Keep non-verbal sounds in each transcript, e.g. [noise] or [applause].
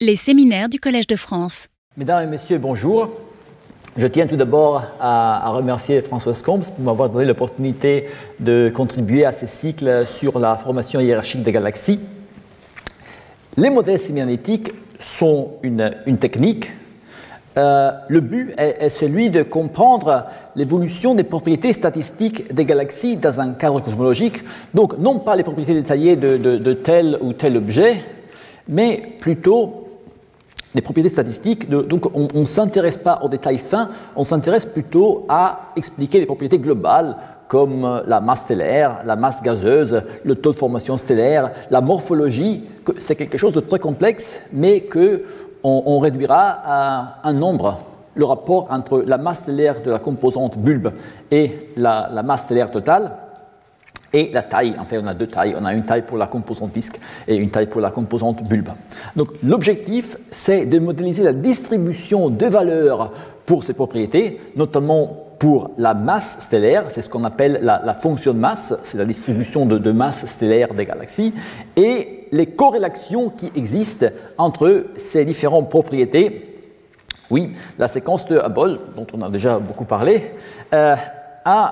Les séminaires du Collège de France. Mesdames et messieurs, bonjour. Je tiens tout d'abord à, remercier Françoise Combs pour m'avoir donné l'opportunité de contribuer à ces cycles sur la formation hiérarchique des galaxies. Les modèles cybernétiques sont une, technique. Euh, le but est, celui de comprendre l'évolution des propriétés statistiques des galaxies dans un cadre cosmologique. Donc, non pas les propriétés détaillées de tel ou tel objet, mais plutôt les propriétés statistiques, donc on ne s'intéresse pas aux détails fins, on s'intéresse plutôt à expliquer les propriétés globales comme la masse stellaire, la masse gazeuse, le taux de formation stellaire, la morphologie, c'est quelque chose de très complexe, mais que on, réduira à un nombre, le rapport entre la masse stellaire de la composante bulbe et la masse stellaire totale et la taille. En fait, on a deux tailles. On a une taille pour la composante disque et une taille pour la composante bulbe. Donc, l'objectif, c'est de modéliser la distribution de valeurs pour ces propriétés, notamment pour la masse stellaire, c'est ce qu'on appelle la, fonction de masse, c'est la distribution de, masse stellaire des galaxies, et les corrélations qui existent entre ces différentes propriétés. Oui, la séquence de Hubble, dont on a déjà beaucoup parlé, euh,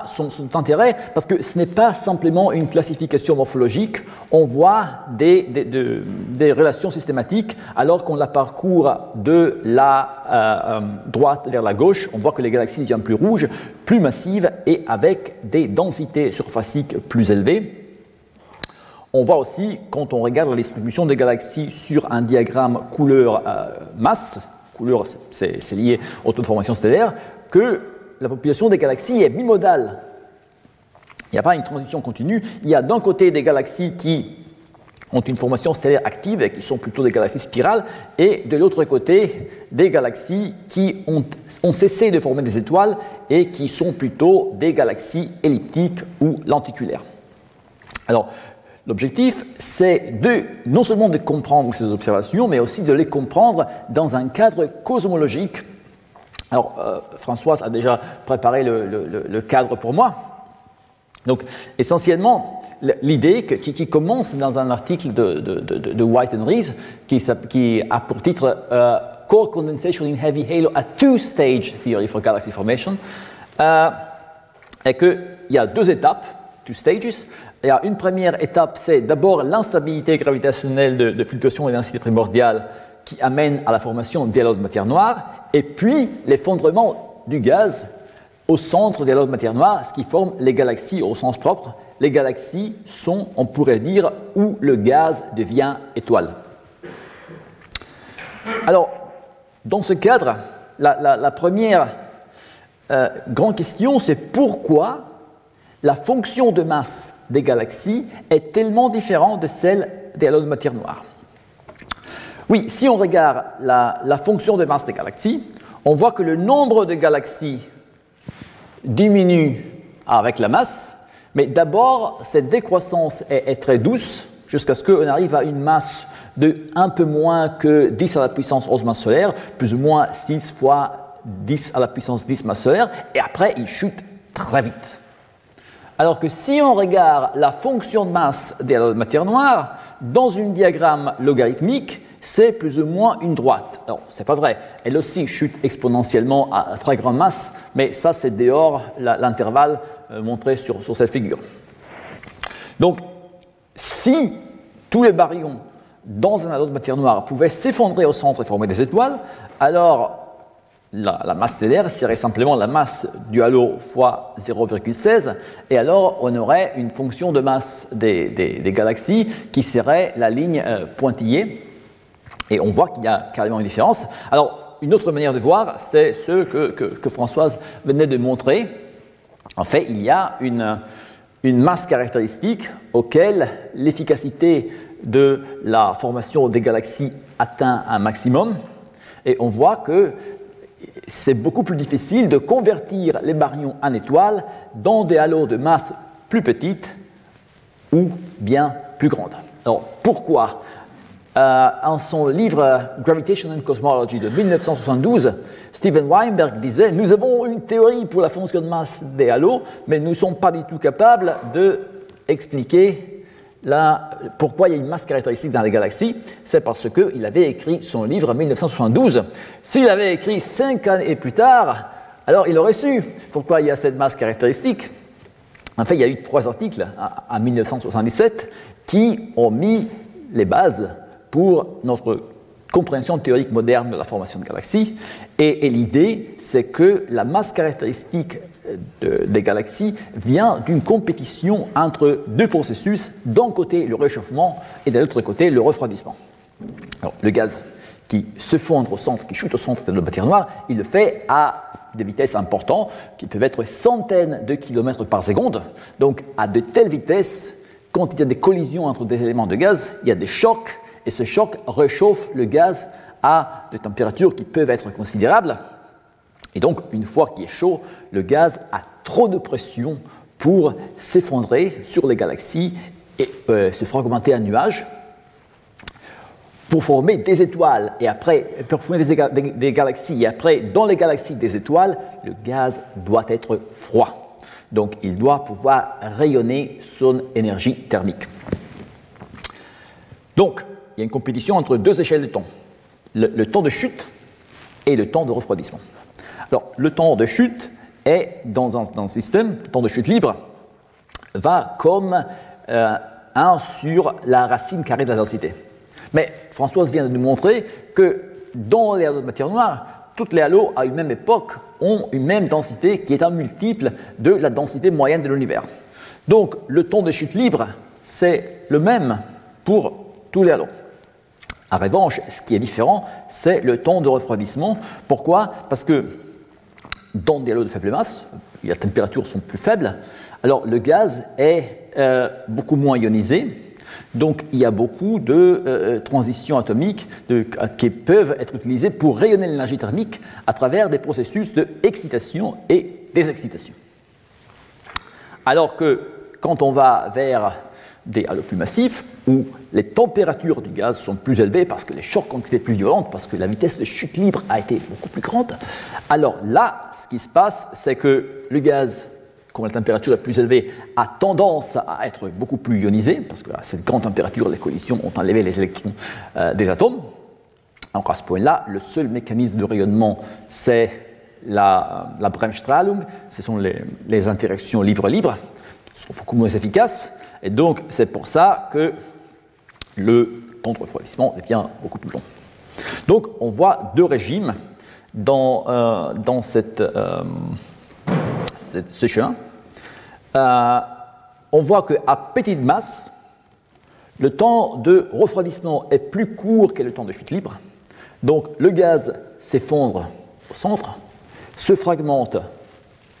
son, intérêt parce que ce n'est pas simplement une classification morphologique, on voit des, des, relations systématiques alors qu'on la parcourt de la euh, euh, droite vers la gauche, on voit que les galaxies deviennent plus rouges, plus massives et avec des densités surfaciques plus élevées. On voit aussi, quand on regarde la distribution des galaxies sur un diagramme couleur-masse, euh, couleur c'est lié au taux de formation stellaire, que la population des galaxies est bimodale. Il n'y a pas une transition continue. Il y a d'un côté des galaxies qui ont une formation stellaire active et qui sont plutôt des galaxies spirales, et de l'autre côté des galaxies qui ont, cessé de former des étoiles et qui sont plutôt des galaxies elliptiques ou lenticulaires. Alors, l'objectif, c'est de non seulement de comprendre ces observations, mais aussi de les comprendre dans un cadre cosmologique alors, euh, Françoise a déjà préparé le, cadre pour moi. Donc, essentiellement, l'idée qui, commence dans un article de, White and Rees, qui, a pour titre euh, Core Condensation in Heavy Halo, a Two-Stage Theory for Galaxy Formation, euh, est qu'il y a deux étapes, two stages. Il y a une première étape, c'est d'abord l'instabilité gravitationnelle de, fluctuation et densité primordiale qui amène à la formation d'halo de matière noire et puis l'effondrement du gaz au centre des lots de matière noire, ce qui forme les galaxies au sens propre. Les galaxies sont, on pourrait dire, où le gaz devient étoile. Alors, dans ce cadre, la, première euh, grande question, c'est pourquoi la fonction de masse des galaxies est tellement différente de celle des lots de matière noire. Oui, si on regarde la, fonction de masse des galaxies, on voit que le nombre de galaxies diminue avec la masse, mais d'abord, cette décroissance est, très douce jusqu'à ce qu'on arrive à une masse de un peu moins que 10 à la puissance 11 masse solaire, plus ou moins 6 fois 10 à la puissance 10 masse solaire, et après, il chute très vite. Alors que si on regarde la fonction de masse des matières noires, dans un diagramme logarithmique, c'est plus ou moins une droite. Alors, c'est pas vrai. Elle aussi chute exponentiellement à très grande masse, mais ça, c'est dehors l'intervalle euh, montré sur, cette figure. Donc, si tous les baryons dans un halo de matière noire pouvaient s'effondrer au centre et former des étoiles, alors la, masse stellaire serait simplement la masse du halo fois 0,16, et alors on aurait une fonction de masse des, galaxies qui serait la ligne euh, pointillée et on voit qu'il y a carrément une différence. Alors, une autre manière de voir, c'est ce que, Françoise venait de montrer. En fait, il y a une, une masse caractéristique auquel l'efficacité de la formation des galaxies atteint un maximum. Et on voit que c'est beaucoup plus difficile de convertir les baryons en étoiles dans des halos de masse plus petites ou bien plus grandes. Alors pourquoi euh, en son livre Gravitation and Cosmology de 1972, Steven Weinberg disait Nous avons une théorie pour la fonction de masse des halos, mais nous ne sommes pas du tout capables là, pourquoi il y a une masse caractéristique dans les galaxies C'est parce qu'il avait écrit son livre en 1972. S'il avait écrit cinq années plus tard, alors il aurait su pourquoi il y a cette masse caractéristique. En fait, il y a eu trois articles en 1977 qui ont mis les bases pour notre compréhension théorique moderne de la formation de galaxies. Et, l'idée, c'est que la masse caractéristique des galaxies vient d'une compétition entre deux processus, d'un côté le réchauffement et de l'autre côté le refroidissement. Le gaz qui se fondre au centre, qui chute au centre de la matière noire, il le fait à des vitesses importantes, qui peuvent être centaines de kilomètres par seconde. Donc, à de telles vitesses, quand il y a des collisions entre des éléments de gaz, il y a des chocs, et ce choc réchauffe le gaz à des températures qui peuvent être considérables. Et donc, une fois qu'il est chaud, le gaz a trop de pression pour s'effondrer sur les galaxies et euh, se fragmenter en nuages pour former des étoiles et après pour former des, galaxies et après dans les galaxies des étoiles, le gaz doit être froid. Donc il doit pouvoir rayonner son énergie thermique. Donc il y a une compétition entre deux échelles de temps, le, temps de chute et le temps de refroidissement. Alors le temps de chute est dans un, système, le temps de chute libre, va comme euh, 1 sur la racine carrée de la densité. Mais Françoise vient de nous montrer que dans les halos de matière noire, toutes les halos à une même époque ont une même densité qui est un multiple de la densité moyenne de l'univers. Donc le temps de chute libre, c'est le même pour tous les halos. En revanche, ce qui est différent, c'est le temps de refroidissement. Pourquoi? Parce que dans des halos de faible masse, les températures sont plus faibles, alors le gaz est euh, beaucoup moins ionisé, donc il y a beaucoup de euh, euh, transitions atomiques qui peuvent être utilisées pour rayonner l'énergie thermique à travers des processus de excitation et désexcitation. Alors que quand on va vers des halos plus massifs, où les températures du gaz sont plus élevées parce que les chocs ont été plus violents, parce que la vitesse de chute libre a été beaucoup plus grande, alors là, ce qui se passe, c'est que le gaz comme la température est plus élevée, a tendance à être beaucoup plus ionisé, parce qu'à cette grande température, les collisions ont enlevé les électrons euh, des atomes. Donc à ce point-là, le seul mécanisme de rayonnement, c'est la, la Bremsstrahlung, ce sont les, interactions libres-libres, qui sont beaucoup moins efficaces, et donc c'est pour ça que le contre-refroidissement devient beaucoup plus long. Donc on voit deux régimes dans, euh, dans cette, euh, ce chemin. Euh, on voit qu'à petite masse, le temps de refroidissement est plus court que le temps de chute libre. Donc le gaz s'effondre au centre, se fragmente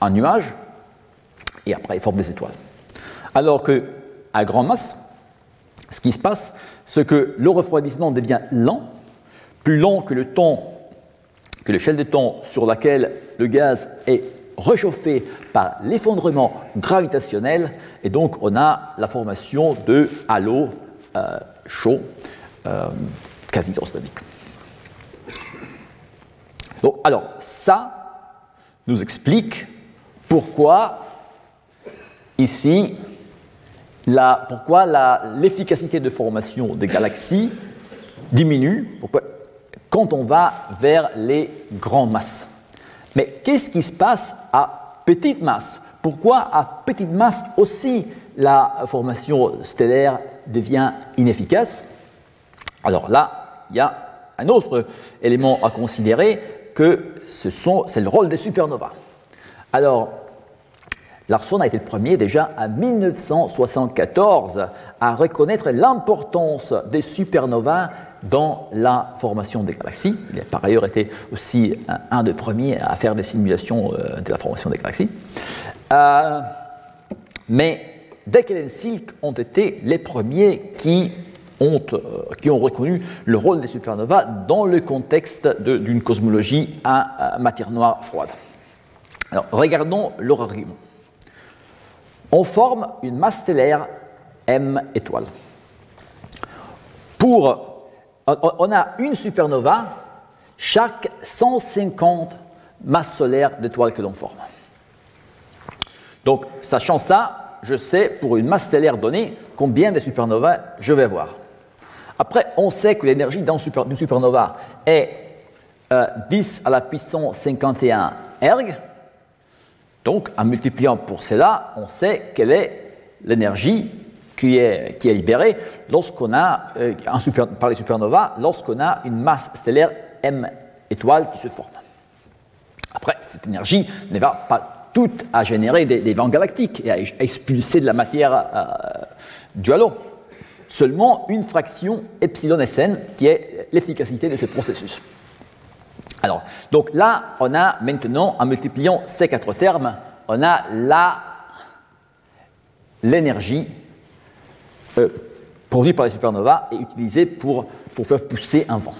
en nuage et après il forme des étoiles. Alors que à grande masse, ce qui se passe, c'est que le refroidissement devient lent, plus lent que le temps, que l'échelle de temps sur laquelle le gaz est réchauffé par l'effondrement gravitationnel, et donc on a la formation de halos euh, chauds euh, quasi hydrostatiques. Donc, alors, ça nous explique pourquoi ici, la, pourquoi l'efficacité de formation des galaxies diminue? Quand on va vers les grandes masses. Mais qu'est-ce qui se passe à petite masse Pourquoi à petite masse aussi la formation stellaire devient inefficace? Alors là, il y a un autre élément à considérer que c'est le rôle des supernovas. Alors, Larson a été le premier déjà en 1974 à reconnaître l'importance des supernovas dans la formation des galaxies. Il a par ailleurs été aussi un, des premiers à faire des simulations euh, de la formation des galaxies. Euh, mais Deckel et Silk ont été les premiers qui ont, euh, reconnu le rôle des supernovas dans le contexte d'une cosmologie à, matière noire froide. Alors, regardons leur argument. On forme une masse stellaire M étoile. Pour on a une supernova chaque 150 masses solaires d'étoiles que l'on forme. Donc, sachant ça, je sais pour une masse stellaire donnée combien de supernovas je vais avoir. Après, on sait que l'énergie d'une supernova est 10 euh, à la puissance 51 erg. Donc, en multipliant pour cela, on sait quelle est l'énergie qui est, libérée lorsqu'on a, euh, par les supernovas lorsqu'on a une masse stellaire M étoile qui se forme. Après, cette énergie ne va pas toute à générer des, vents galactiques et à expulser de la matière euh, du halo. Seulement une fraction epsilon Sn qui est l'efficacité de ce processus. Alors, donc là, on a maintenant, en multipliant ces quatre termes, on a l'énergie euh, produite par les supernovas et utilisée pour, faire pousser un vent.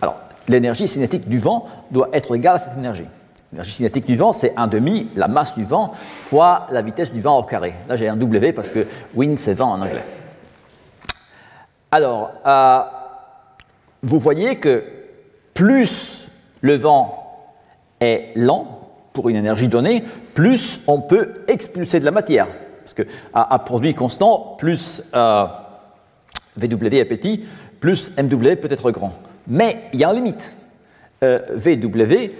Alors, l'énergie cinétique du vent doit être égale à cette énergie. L'énergie cinétique du vent, c'est 1 demi la masse du vent fois la vitesse du vent au carré. Là, j'ai un W parce que wind, c'est vent en anglais. Alors, euh, vous voyez que plus le vent est lent pour une énergie donnée, plus on peut expulser de la matière. Parce qu'à à produit constant, plus euh, VW est petit, plus MW peut être grand. Mais il y a une limite. Euh, VW,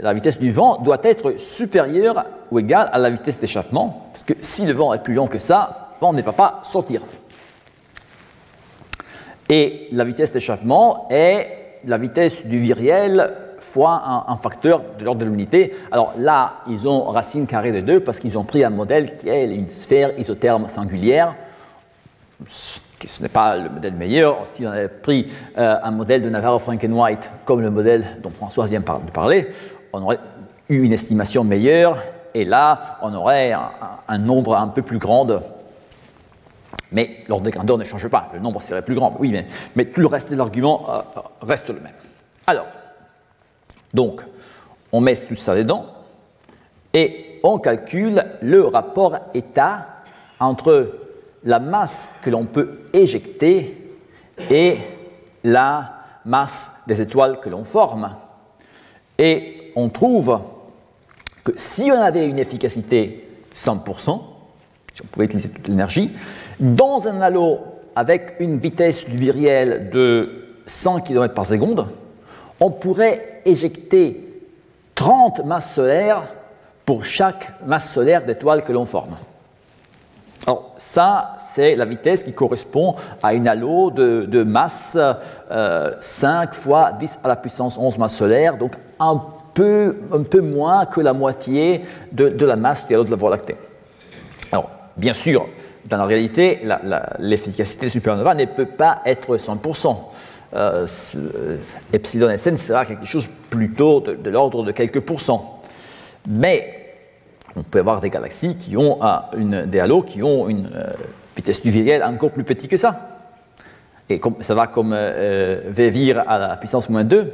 la vitesse du vent, doit être supérieure ou égale à la vitesse d'échappement, parce que si le vent est plus lent que ça, le vent ne va pas sortir. Et la vitesse d'échappement est la vitesse du viriel fois un, facteur de l'ordre de l'unité. Alors là, ils ont racine carrée de 2 parce qu'ils ont pris un modèle qui est une sphère isotherme singulière. Ce n'est pas le modèle meilleur. Si on avait pris euh, un modèle de Navarro-Frankenwhite comme le modèle dont François vient de parler, on aurait eu une estimation meilleure. Et là, on aurait un, nombre un peu plus grand mais l'ordre de grandeur ne change pas, le nombre serait plus grand, oui, mais, tout le reste de l'argument euh, reste le même. Alors, donc, on met tout ça dedans et on calcule le rapport état entre la masse que l'on peut éjecter et la masse des étoiles que l'on forme. Et on trouve que si on avait une efficacité 100%, si on pouvait utiliser toute l'énergie, dans un halo avec une vitesse du viriel de 100 km par seconde, on pourrait éjecter 30 masses solaires pour chaque masse solaire d'étoile que l'on forme. Alors ça, c'est la vitesse qui correspond à une halo de, masse 5 euh, fois 10 à la puissance 11 masses solaires, donc un peu, un peu moins que la moitié de, la masse du halo de la Voie lactée. Alors, bien sûr, dans la réalité, l'efficacité des supernovas ne peut pas être 100%. Euh, epsilon Sn sera quelque chose plutôt de, l'ordre de quelques pourcents. Mais on peut avoir des galaxies qui ont une, des halos qui ont une euh, vitesse du viriel encore plus petite que ça. Et comme, ça va comme euh, V à la puissance moins 2,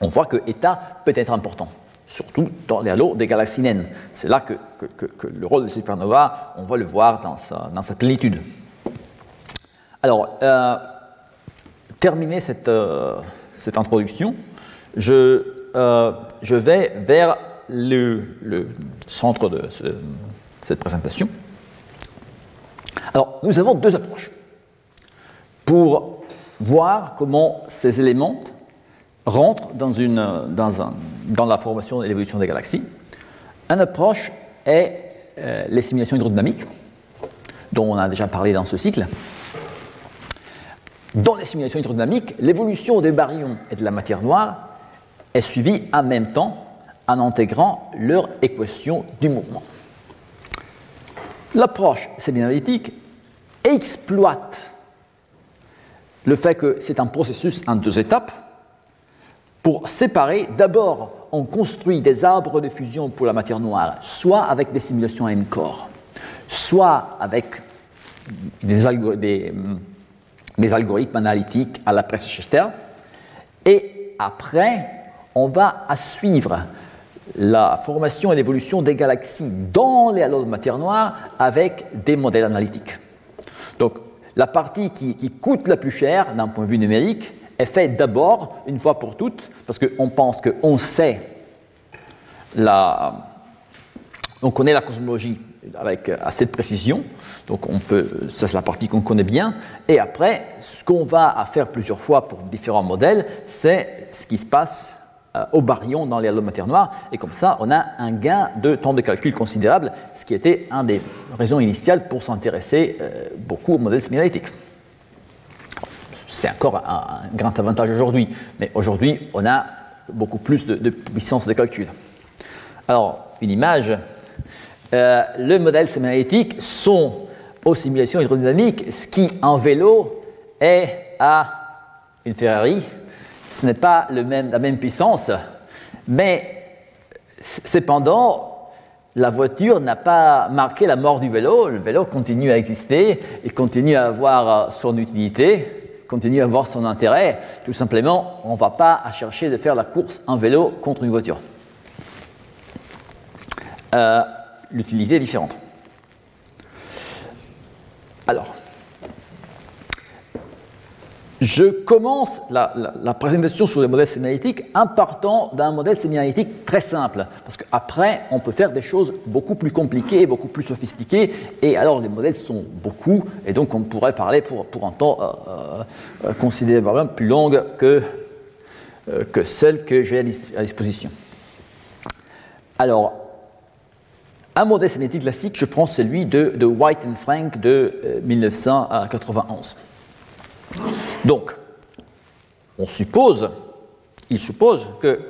on voit que état peut être important, surtout dans les halos des galaxies naines. C'est là que, le rôle des supernovas, on va le voir dans sa plénitude. Alors, terminer cette, euh, cette introduction, je, euh, je, vais vers le, le centre de cette présentation. Alors, nous avons deux approches pour voir comment ces éléments rentrent dans, une, dans, un, dans la formation et l'évolution des galaxies. Une approche est euh, les simulations hydrodynamiques, dont on a déjà parlé dans ce cycle. Dans les simulations hydrodynamiques, l'évolution des baryons et de la matière noire est suivie en même temps en intégrant leur équation du mouvement. L'approche sémianalytique exploite le fait que c'est un processus en deux étapes pour séparer. D'abord, on construit des arbres de fusion pour la matière noire, soit avec des simulations à N-core, soit avec des, des, des algorithmes analytiques à la presse Chester. Et après, on va suivre la formation et l'évolution des galaxies dans les halos de matière noire avec des modèles analytiques. Donc, la partie qui, coûte la plus cher d'un point de vue numérique est faite d'abord, une fois pour toutes, parce qu'on pense qu'on sait la, on connaît la cosmologie avec assez de précision. Donc on peut, ça c'est la partie qu'on connaît bien. Et après, ce qu'on va faire plusieurs fois pour différents modèles, c'est ce qui se passe euh, au baryon dans les halos de matière noire. Et comme ça, on a un gain de temps de calcul considérable, ce qui était un des raisons initiales pour s'intéresser euh, beaucoup aux modèles semi C'est encore un, grand avantage aujourd'hui, mais aujourd'hui, on a beaucoup plus de puissance de calcul. Alors, une image euh, le modèle sémiotique sont aux simulations hydrodynamiques ce qui en vélo est à une Ferrari. Ce n'est pas la même puissance, mais cependant, la voiture n'a pas marqué la mort du vélo. Le vélo continue à exister et continue à avoir son utilité, continue à avoir son intérêt. Tout simplement, on ne va pas chercher de faire la course en vélo contre une voiture. Euh, l'utilité est différente. Alors, je commence la, présentation sur les modèles sémianalytiques en partant d'un modèle sémianalytique très simple, parce qu'après, on peut faire des choses beaucoup plus compliquées, beaucoup plus sophistiquées, et alors les modèles sont beaucoup, et donc on pourrait parler pour, un temps euh, euh, considérablement plus long que, euh, que celle que j'ai à disposition. Alors, un modèle sémiétique classique, je prends celui de, White and Frank de 1991. Euh, Donc, on suppose, il suppose que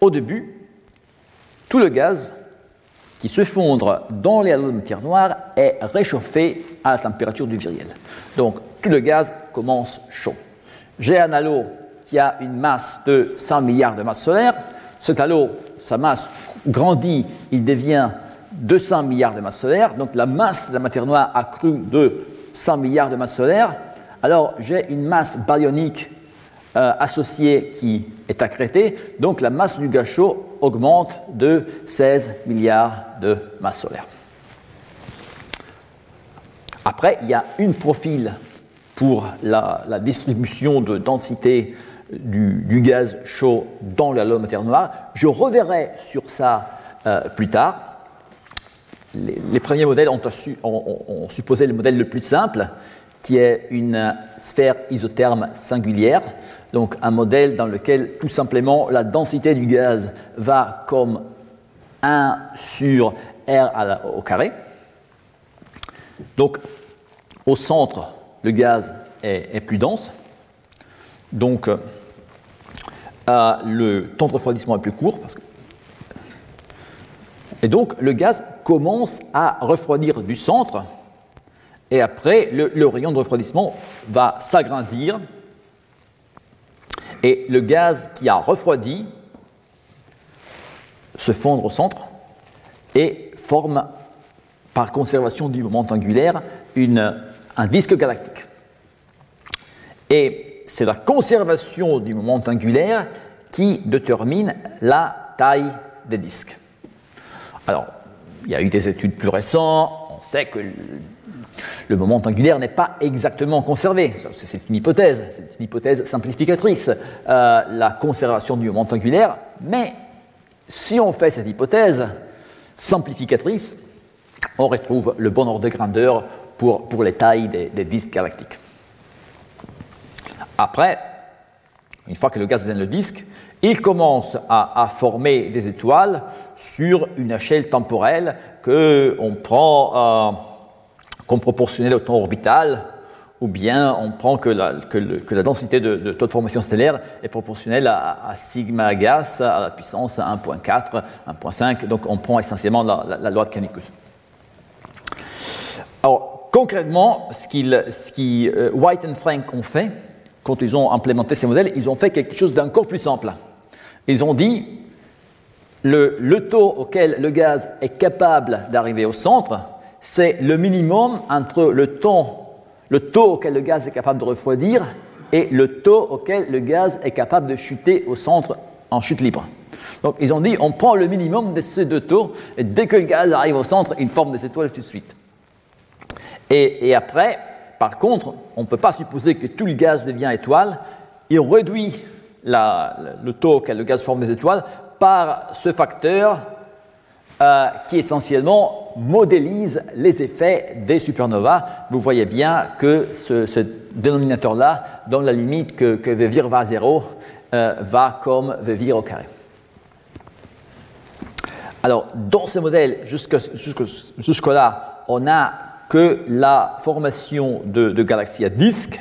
au début, tout le gaz qui se fondre dans les halos de matière noire est réchauffé à la température du viriel. Donc, tout le gaz commence chaud. J'ai un halo qui a une masse de 100 milliards de masses solaires. Cet halo, sa masse grandit, il devient 200 milliards de masses solaires, donc la masse de la matière noire a cru de 100 milliards de masses solaires, alors j'ai une masse baryonique euh, associée qui est accrétée, donc la masse du gaz chaud augmente de 16 milliards de masses solaires. Après, il y a une profil pour la, distribution de densité du, gaz chaud dans la matière noire. Je reverrai sur ça euh, plus tard les, premiers modèles ont, supposé le modèle le plus simple, qui est une sphère isotherme singulière, donc un modèle dans lequel tout simplement la densité du gaz va comme 1 sur R au carré. Donc au centre, le gaz est, plus dense, donc euh, le temps de refroidissement est plus court, et donc le gaz commence à refroidir du centre, et après le, rayon de refroidissement va s'agrandir, et le gaz qui a refroidi se fondre au centre et forme par conservation du moment angulaire un disque galactique. Et c'est la conservation du moment angulaire qui détermine la taille des disques. Alors, il y a eu des études plus récentes, on sait que le moment angulaire n'est pas exactement conservé. C'est une hypothèse, c'est une hypothèse simplificatrice, euh, la conservation du moment angulaire, mais si on fait cette hypothèse simplificatrice, on retrouve le bon ordre de grandeur pour, les tailles des, disques galactiques. Après, une fois que le gaz donne le disque, il commence à, former des étoiles sur une échelle temporelle qu'on prend euh, comme proportionnelle au temps orbital, ou bien on prend que la, densité de, taux de formation stellaire est proportionnelle à, sigma gas à la puissance 1.4, 1.5, donc on prend essentiellement la, loi de canicule. Alors, concrètement, ce, qui euh, White et Frank ont fait, quand ils ont implémenté ces modèles, ils ont fait quelque chose d'encore plus simple. Ils ont dit le, taux auquel le gaz est capable d'arriver au centre, c'est le minimum entre le, le taux auquel le gaz est capable de refroidir et le taux auquel le gaz est capable de chuter au centre en chute libre. Donc ils ont dit on prend le minimum de ces deux taux et dès que le gaz arrive au centre, il forme des étoiles tout de suite. Et, et après, par contre, on ne peut pas supposer que tout le gaz devient étoile. Il réduit le taux auquel le gaz forme des étoiles par ce facteur euh, qui essentiellement modélise les effets des supernovas. Vous voyez bien que ce, dénominateur-là, dans la limite que, que V va à 0, euh, va comme V au carré. Alors, dans ce modèle, jusque-là, on n'a que la formation de, de galaxies à disque.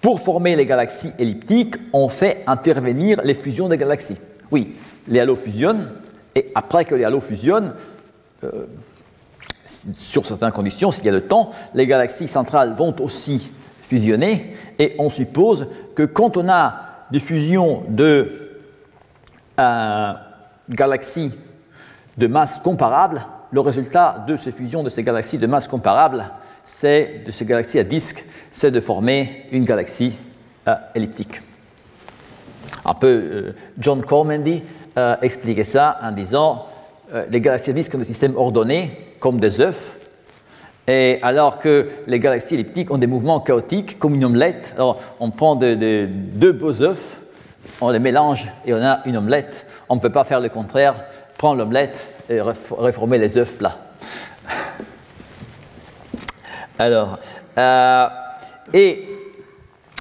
Pour former les galaxies elliptiques, on fait intervenir les fusions des galaxies. Oui, les halos fusionnent, et après que les halos fusionnent, euh, sur certaines conditions, s'il y a le temps, les galaxies centrales vont aussi fusionner, et on suppose que quand on a des fusions de euh, galaxies de masse comparable, le résultat de ces fusions de ces galaxies de masse comparable, c'est de ces galaxies à disque, c'est de former une galaxie euh, elliptique. Un peu, John Cormandy euh, expliquer ça en disant euh, les galaxies disques ont des systèmes ordonnés comme des œufs, et alors que les galaxies elliptiques ont des mouvements chaotiques comme une omelette. Alors on prend deux beaux œufs, on les mélange et on a une omelette. On ne peut pas faire le contraire, prendre l'omelette et réformer les œufs plats. Alors, euh, et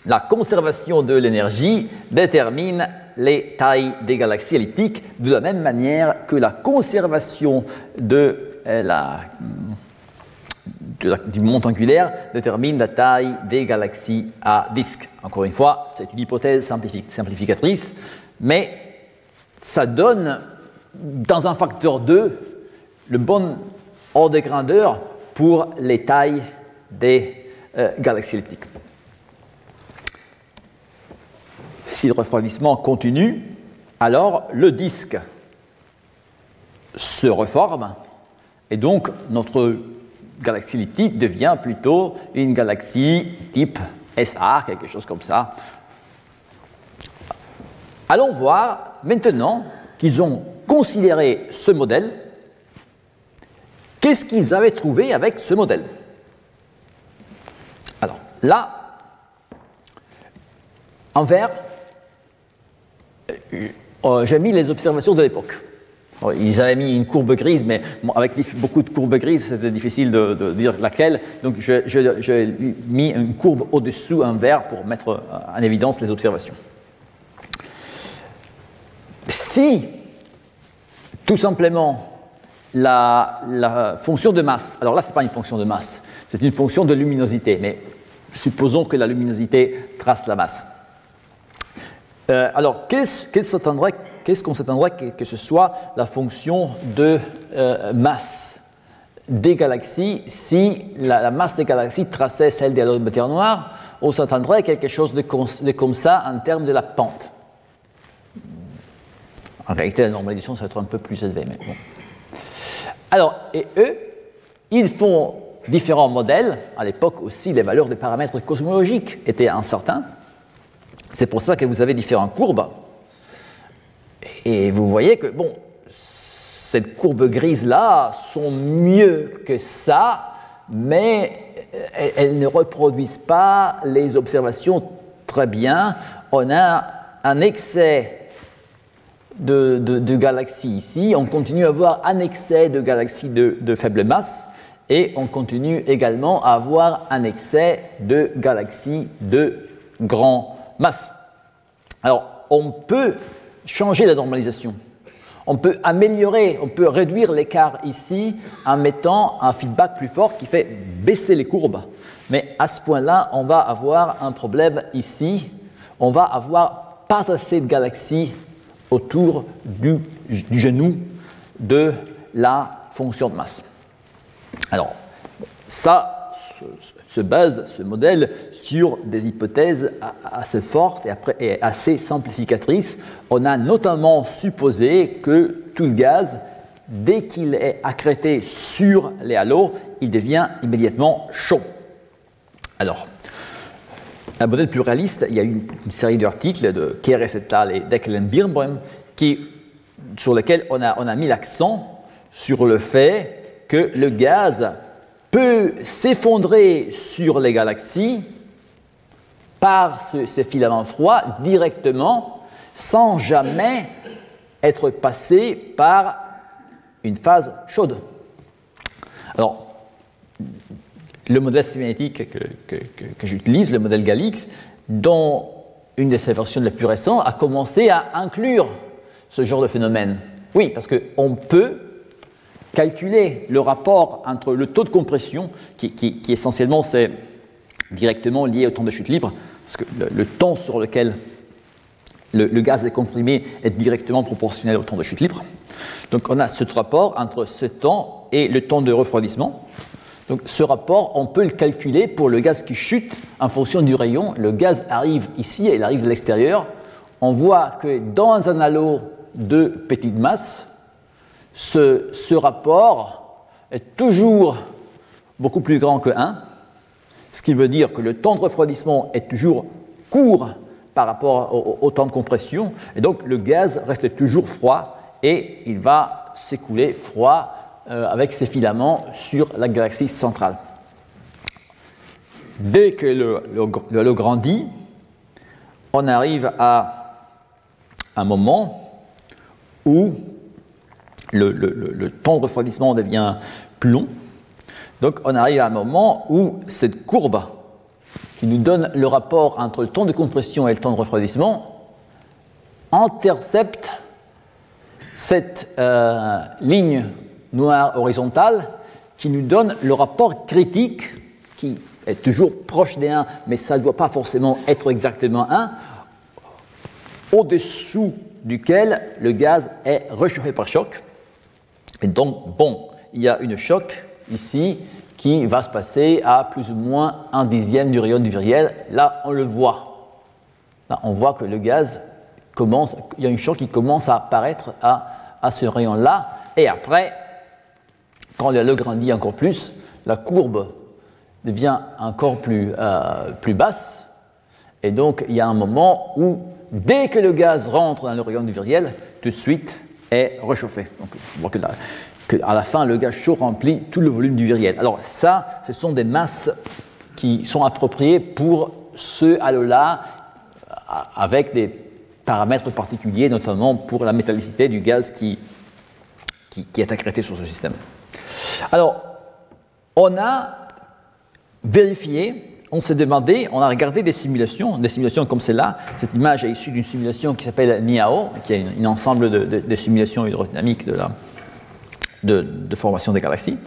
la conservation de l'énergie détermine les tailles des galaxies elliptiques de la même manière que la conservation de euh, la, du monde angulaire détermine la taille des galaxies à disque. Encore une fois, c'est une hypothèse simplificatrice, mais ça donne dans un facteur 2 le bon ordre de grandeur pour les tailles des euh, galaxies elliptiques. Si le refroidissement continue, alors le disque se reforme et donc notre galaxie elliptique devient plutôt une galaxie type SR, quelque chose comme ça. Allons voir maintenant qu'ils ont considéré ce modèle, qu'est-ce qu'ils avaient trouvé avec ce modèle? Là, en vert, euh, euh, j'ai mis les observations de l'époque. Ils avaient mis une courbe grise, mais avec beaucoup de courbes grises, c'était difficile de, dire laquelle. Donc j'ai mis une courbe au-dessous, un vert, pour mettre en évidence les observations. Si, tout simplement, la, la fonction de masse, alors là, ce n'est pas une fonction de masse, c'est une fonction de luminosité, mais supposons que la luminosité trace la masse. Euh, alors, qu'est-ce qu'on s'attendrait que, ce soit la fonction de euh, masse des galaxies si la, masse des galaxies traçait celle des de matière noire? On s'attendrait à quelque chose de, comme ça en termes de la pente. En réalité, la normalisation, ça va être un peu plus élevé. Mais bon. Alors, et eux, ils font différents modèles. À l'époque aussi, les valeurs des paramètres cosmologiques étaient incertains. C'est pour ça que vous avez différentes courbes. Et vous voyez que, bon, cette courbe grise-là sont mieux que ça, mais elles ne reproduisent pas les observations très bien. On a un excès de, galaxies ici, on continue à avoir un excès de galaxies de faible masse, et on continue également à avoir un excès de galaxies de grand masse. Alors, on peut changer la normalisation. On peut améliorer, on peut réduire l'écart ici en mettant un feedback plus fort qui fait baisser les courbes. Mais à ce point-là, on va avoir un problème ici. On va avoir pas assez de galaxies autour du, du genou de la fonction de masse. Alors, ça, se base, ce modèle, sur des hypothèses assez fortes et, assez simplificatrices. On a notamment supposé que tout le gaz, dès qu'il est accrété sur les halos, il devient immédiatement chaud. Alors, un modèle plus réaliste, il y a une, une série d'articles de Keres et al. et Deckelen Birnbaum qui, sur lesquels on a, on a mis l'accent sur le fait que le gaz peut s'effondrer sur les galaxies par ces filaments froids directement sans jamais être passé par une phase chaude. Alors, le modèle cinétique que, j'utilise, le modèle Galix, dont une de ses versions les plus récentes a commencé à inclure ce genre de phénomène. Oui, parce qu'on peut calculer le rapport entre le taux de compression, qui, essentiellement c'est directement lié au temps de chute libre, parce que le, temps sur lequel le, gaz est comprimé est directement proportionnel au temps de chute libre. Donc on a ce rapport entre ce temps et le temps de refroidissement. Donc ce rapport, on peut le calculer pour le gaz qui chute en fonction du rayon. Le gaz arrive ici, il arrive de l'extérieur. On voit que dans un halo de petite masse, ce, rapport est toujours beaucoup plus grand que 1, ce qui veut dire que le temps de refroidissement est toujours court par rapport au, temps de compression, et donc le gaz reste toujours froid et il va s'écouler froid euh, avec ses filaments sur la galaxie centrale. Dès que le, le, grandit, on arrive à un moment où le, temps de refroidissement devient plus long. Donc on arrive à un moment où cette courbe qui nous donne le rapport entre le temps de compression et le temps de refroidissement, intercepte cette euh, ligne noire horizontale qui nous donne le rapport critique, qui est toujours proche des 1, mais ça ne doit pas forcément être exactement 1, au-dessous duquel le gaz est réchauffé par choc. Et donc, bon, il y a une choc ici qui va se passer à plus ou moins un dixième du rayon du viriel. Là, on le voit. Là, on voit que le gaz commence, il y a une choc qui commence à apparaître à, à ce rayon-là. Et après, quand le grandit encore plus, la courbe devient encore plus, euh, plus basse. Et donc, il y a un moment où, dès que le gaz rentre dans le rayon du viriel, tout de suite est réchauffé. Donc, on voit que là, qu'à la fin, le gaz chaud remplit tout le volume du viriel. Alors ça, ce sont des masses qui sont appropriées pour ce halo-là, avec des paramètres particuliers, notamment pour la métallicité du gaz qui, qui, est accrété sur ce système. Alors, on a vérifié, on s'est demandé, on a regardé des simulations, des simulations comme celle-là. Cette image est issue d'une simulation qui s'appelle NIAO, qui est un ensemble de, simulations hydrodynamiques de de, formation des galaxies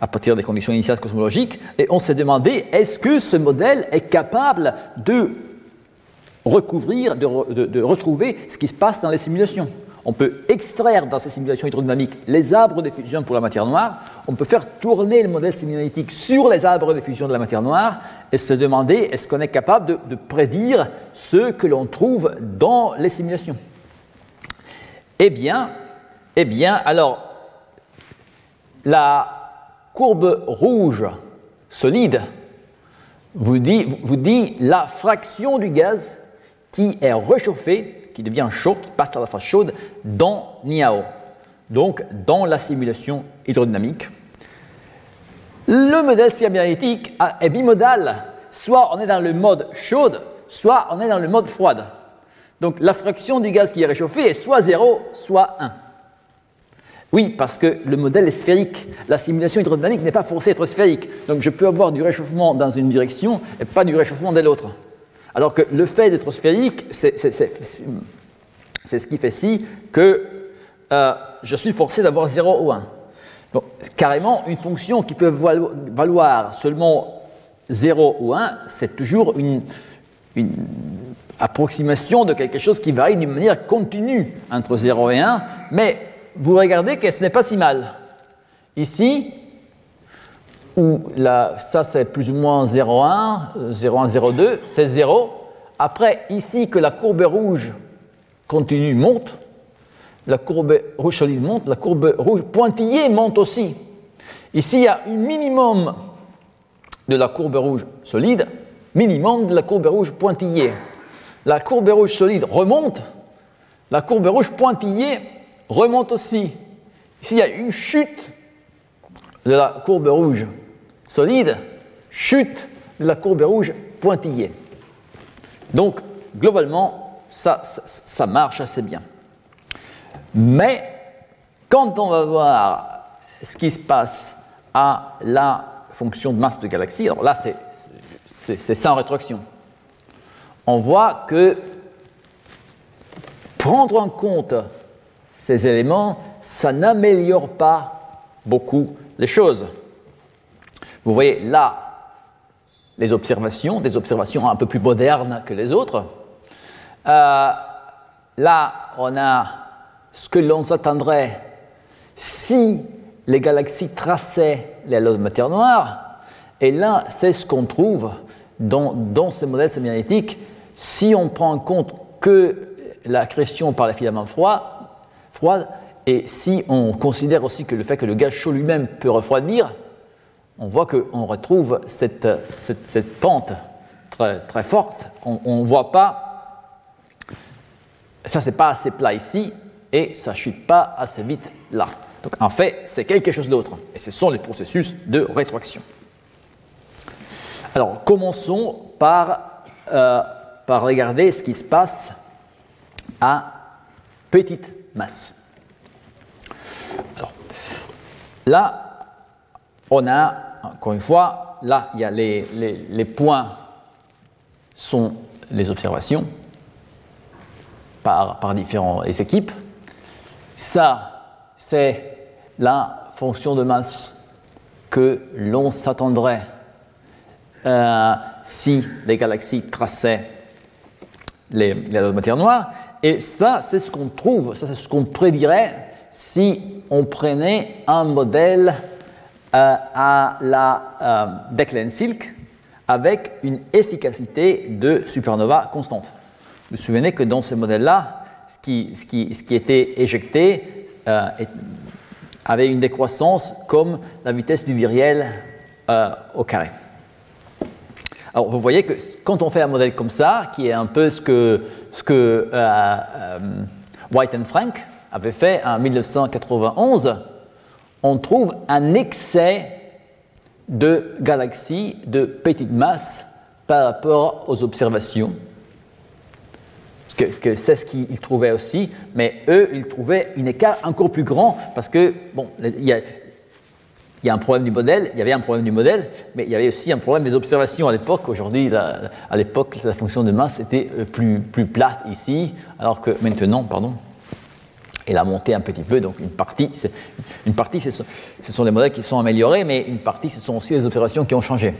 à partir des conditions initiales cosmologiques, et on s'est demandé est-ce que ce modèle est capable de recouvrir, de, retrouver ce qui se passe dans les simulations? On peut extraire dans ces simulations hydrodynamiques les arbres de fusion pour la matière noire, on peut faire tourner le modèle simulatique sur les arbres de fusion de la matière noire et se demander est-ce qu'on est capable de, prédire ce que l'on trouve dans les simulations? Eh bien, eh bien, alors, la courbe rouge solide vous dit, vous dit la fraction du gaz qui est réchauffé, qui devient chaud, qui passe à la phase chaude dans NIAO, donc dans la simulation hydrodynamique. Le modèle cybernétique est bimodal, soit on est dans le mode chaude, soit on est dans le mode froide. Donc la fraction du gaz qui est réchauffé est soit 0, soit 1. Oui, parce que le modèle est sphérique. La simulation hydrodynamique n'est pas forcée d'être sphérique. Donc je peux avoir du réchauffement dans une direction et pas du réchauffement de l'autre. Alors que le fait d'être sphérique, c'est ce qui fait si que euh, je suis forcé d'avoir 0 ou 1. Donc, carrément, une fonction qui peut valoir seulement 0 ou 1, c'est toujours une, approximation de quelque chose qui varie d'une manière continue entre 0 et 1, mais vous regardez que ce n'est pas si mal. Ici, où ça c'est plus ou moins 0,1, 0,1, 0,2, c'est 0. Après, ici que la courbe rouge continue monte, la courbe rouge solide monte, la courbe rouge pointillée monte aussi. Ici, il y a un minimum de la courbe rouge solide, minimum de la courbe rouge pointillée. La courbe rouge solide remonte, la courbe rouge pointillée remonte aussi. Ici, il y a une chute de la courbe rouge solide, chute de la courbe rouge pointillée. Donc, globalement, ça, ça, marche assez bien. Mais, quand on va voir ce qui se passe à la fonction de masse de galaxie. Alors là, c'est en rétroaction. On voit que prendre en compte ces éléments, ça n'améliore pas beaucoup les choses. Vous voyez là les observations, des observations un peu plus modernes que les autres. Euh, là, on a ce que l'on s'attendrait si les galaxies traçaient les halos de matière noire. Et là, c'est ce qu'on trouve dans, ces modèles magnétiques si on prend en compte que la création par les filaments froids, froides, et si on considère aussi que le fait que le gaz chaud lui-même peut refroidir, on voit qu'on retrouve cette, pente très, très forte. On ne voit pas, ça c'est pas assez plat ici, et ça chute pas assez vite là. Donc en fait, c'est quelque chose d'autre. Et ce sont les processus de rétroaction. Alors commençons par, euh, par regarder ce qui se passe à petite masse. Alors, là, on a, encore une fois, là, il y a les, points sont les observations par, par différentes équipes. Ça, c'est la fonction de masse que l'on s'attendrait euh, si les galaxies traçaient les, les matière noire. Et ça, c'est ce qu'on trouve, ça, c'est ce qu'on prédirait si on prenait un modèle à la euh, Declan-Silk avec une efficacité de supernova constante. Vous vous souvenez que dans ce modèle-là, ce qui, était éjecté euh, avait une décroissance comme la vitesse du viriel euh, au carré. Alors vous voyez que quand on fait un modèle comme ça, qui est un peu ce que, euh, euh, White and Frank avait fait en 1991, on trouve un excès de galaxies de petite masse par rapport aux observations. Que, c'est ce qu'ils trouvaient aussi, mais eux, ils trouvaient un écart encore plus grand parce que, bon, il y a, y a un problème du modèle, il y avait un problème du modèle, mais il y avait aussi un problème des observations à l'époque. Aujourd'hui, à l'époque, la fonction de masse était euh, plus, plus plate ici, alors que maintenant, pardon, elle a monté un petit peu. Donc une partie, une partie ce, sont, ce les modèles qui sont améliorés, mais une partie, ce sont aussi les observations qui ont changé.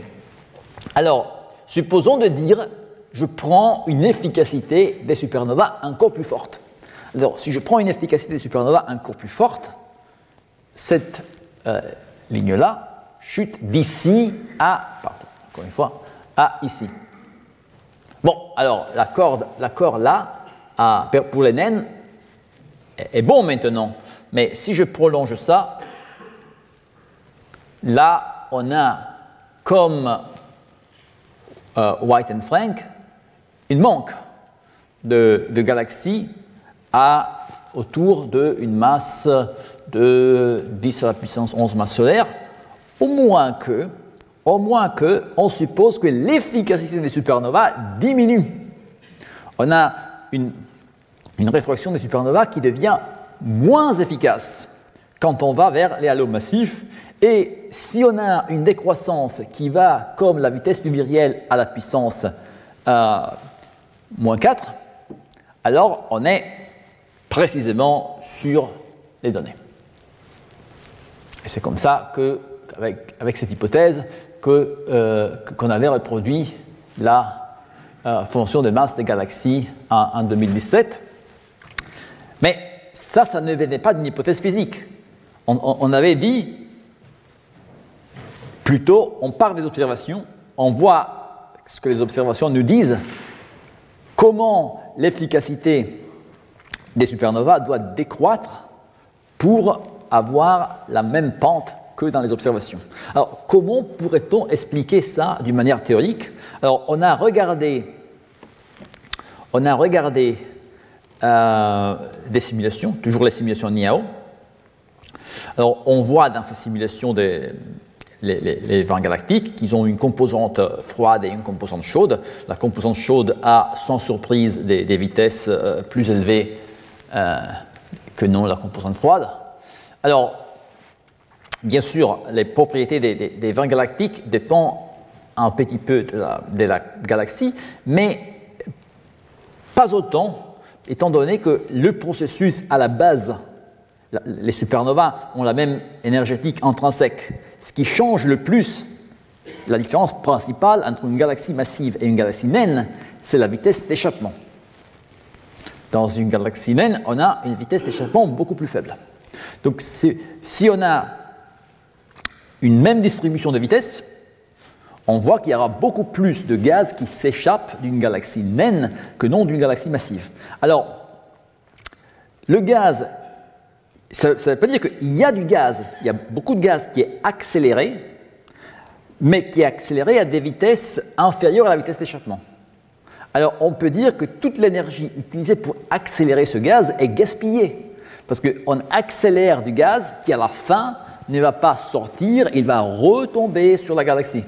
Alors, supposons de dire, je prends une efficacité des supernovas encore plus forte. Alors, si je prends une efficacité des supernovas encore plus forte, cette euh, ligne-là chute d'ici à, pardon, encore une fois, à ici. Bon, alors la corde, la corde là, pour les naines, est, bon maintenant. Mais si je prolonge ça, là, on a comme euh, White and Frank, une manque de, galaxies à autour d'une masse de 10 à la puissance 11 masse solaire, au moins que, au moins que, on suppose que l'efficacité des supernovas diminue. On a une, une réfraction des supernovas qui devient moins efficace quand on va vers les halos massifs. Et si on a une décroissance qui va comme la vitesse du viriel à la puissance euh, moins 4, alors on est précisément sur les données. Et c'est comme ça que, avec, cette hypothèse, euh, qu'on avait reproduit la euh, fonction de masse des galaxies en, 2017. Mais ça, ça ne venait pas d'une hypothèse physique. On, avait dit, plutôt, on part des observations, on voit ce que les observations nous disent, comment l'efficacité des supernovas doit décroître pour avoir la même pente que dans les observations. Alors, comment pourrait-on expliquer ça d'une manière théorique? Alors, on a regardé, on a regardé euh, des simulations, toujours les simulations NIAO. Alors, on voit dans ces simulations des, les, vents galactiques qu'ils ont une composante froide et une composante chaude. La composante chaude a sans surprise des, vitesses euh, plus élevées euh, que non la composante froide. Alors, bien sûr, les propriétés des, vins galactiques dépendent un petit peu de la, galaxie, mais pas autant, étant donné que le processus à la base, les supernovas ont la même énergétique intrinsèque. Ce qui change le plus, la différence principale entre une galaxie massive et une galaxie naine, c'est la vitesse d'échappement. Dans une galaxie naine, on a une vitesse d'échappement beaucoup plus faible. Donc si on a une même distribution de vitesse, on voit qu'il y aura beaucoup plus de gaz qui s'échappe d'une galaxie naine que non d'une galaxie massive. Alors, le gaz, ça ne veut pas dire qu'il y a du gaz, il y a beaucoup de gaz qui est accéléré, mais qui est accéléré à des vitesses inférieures à la vitesse d'échappement. Alors, on peut dire que toute l'énergie utilisée pour accélérer ce gaz est gaspillée, parce qu'on accélère du gaz qui, à la fin, ne va pas sortir, il va retomber sur la galaxie.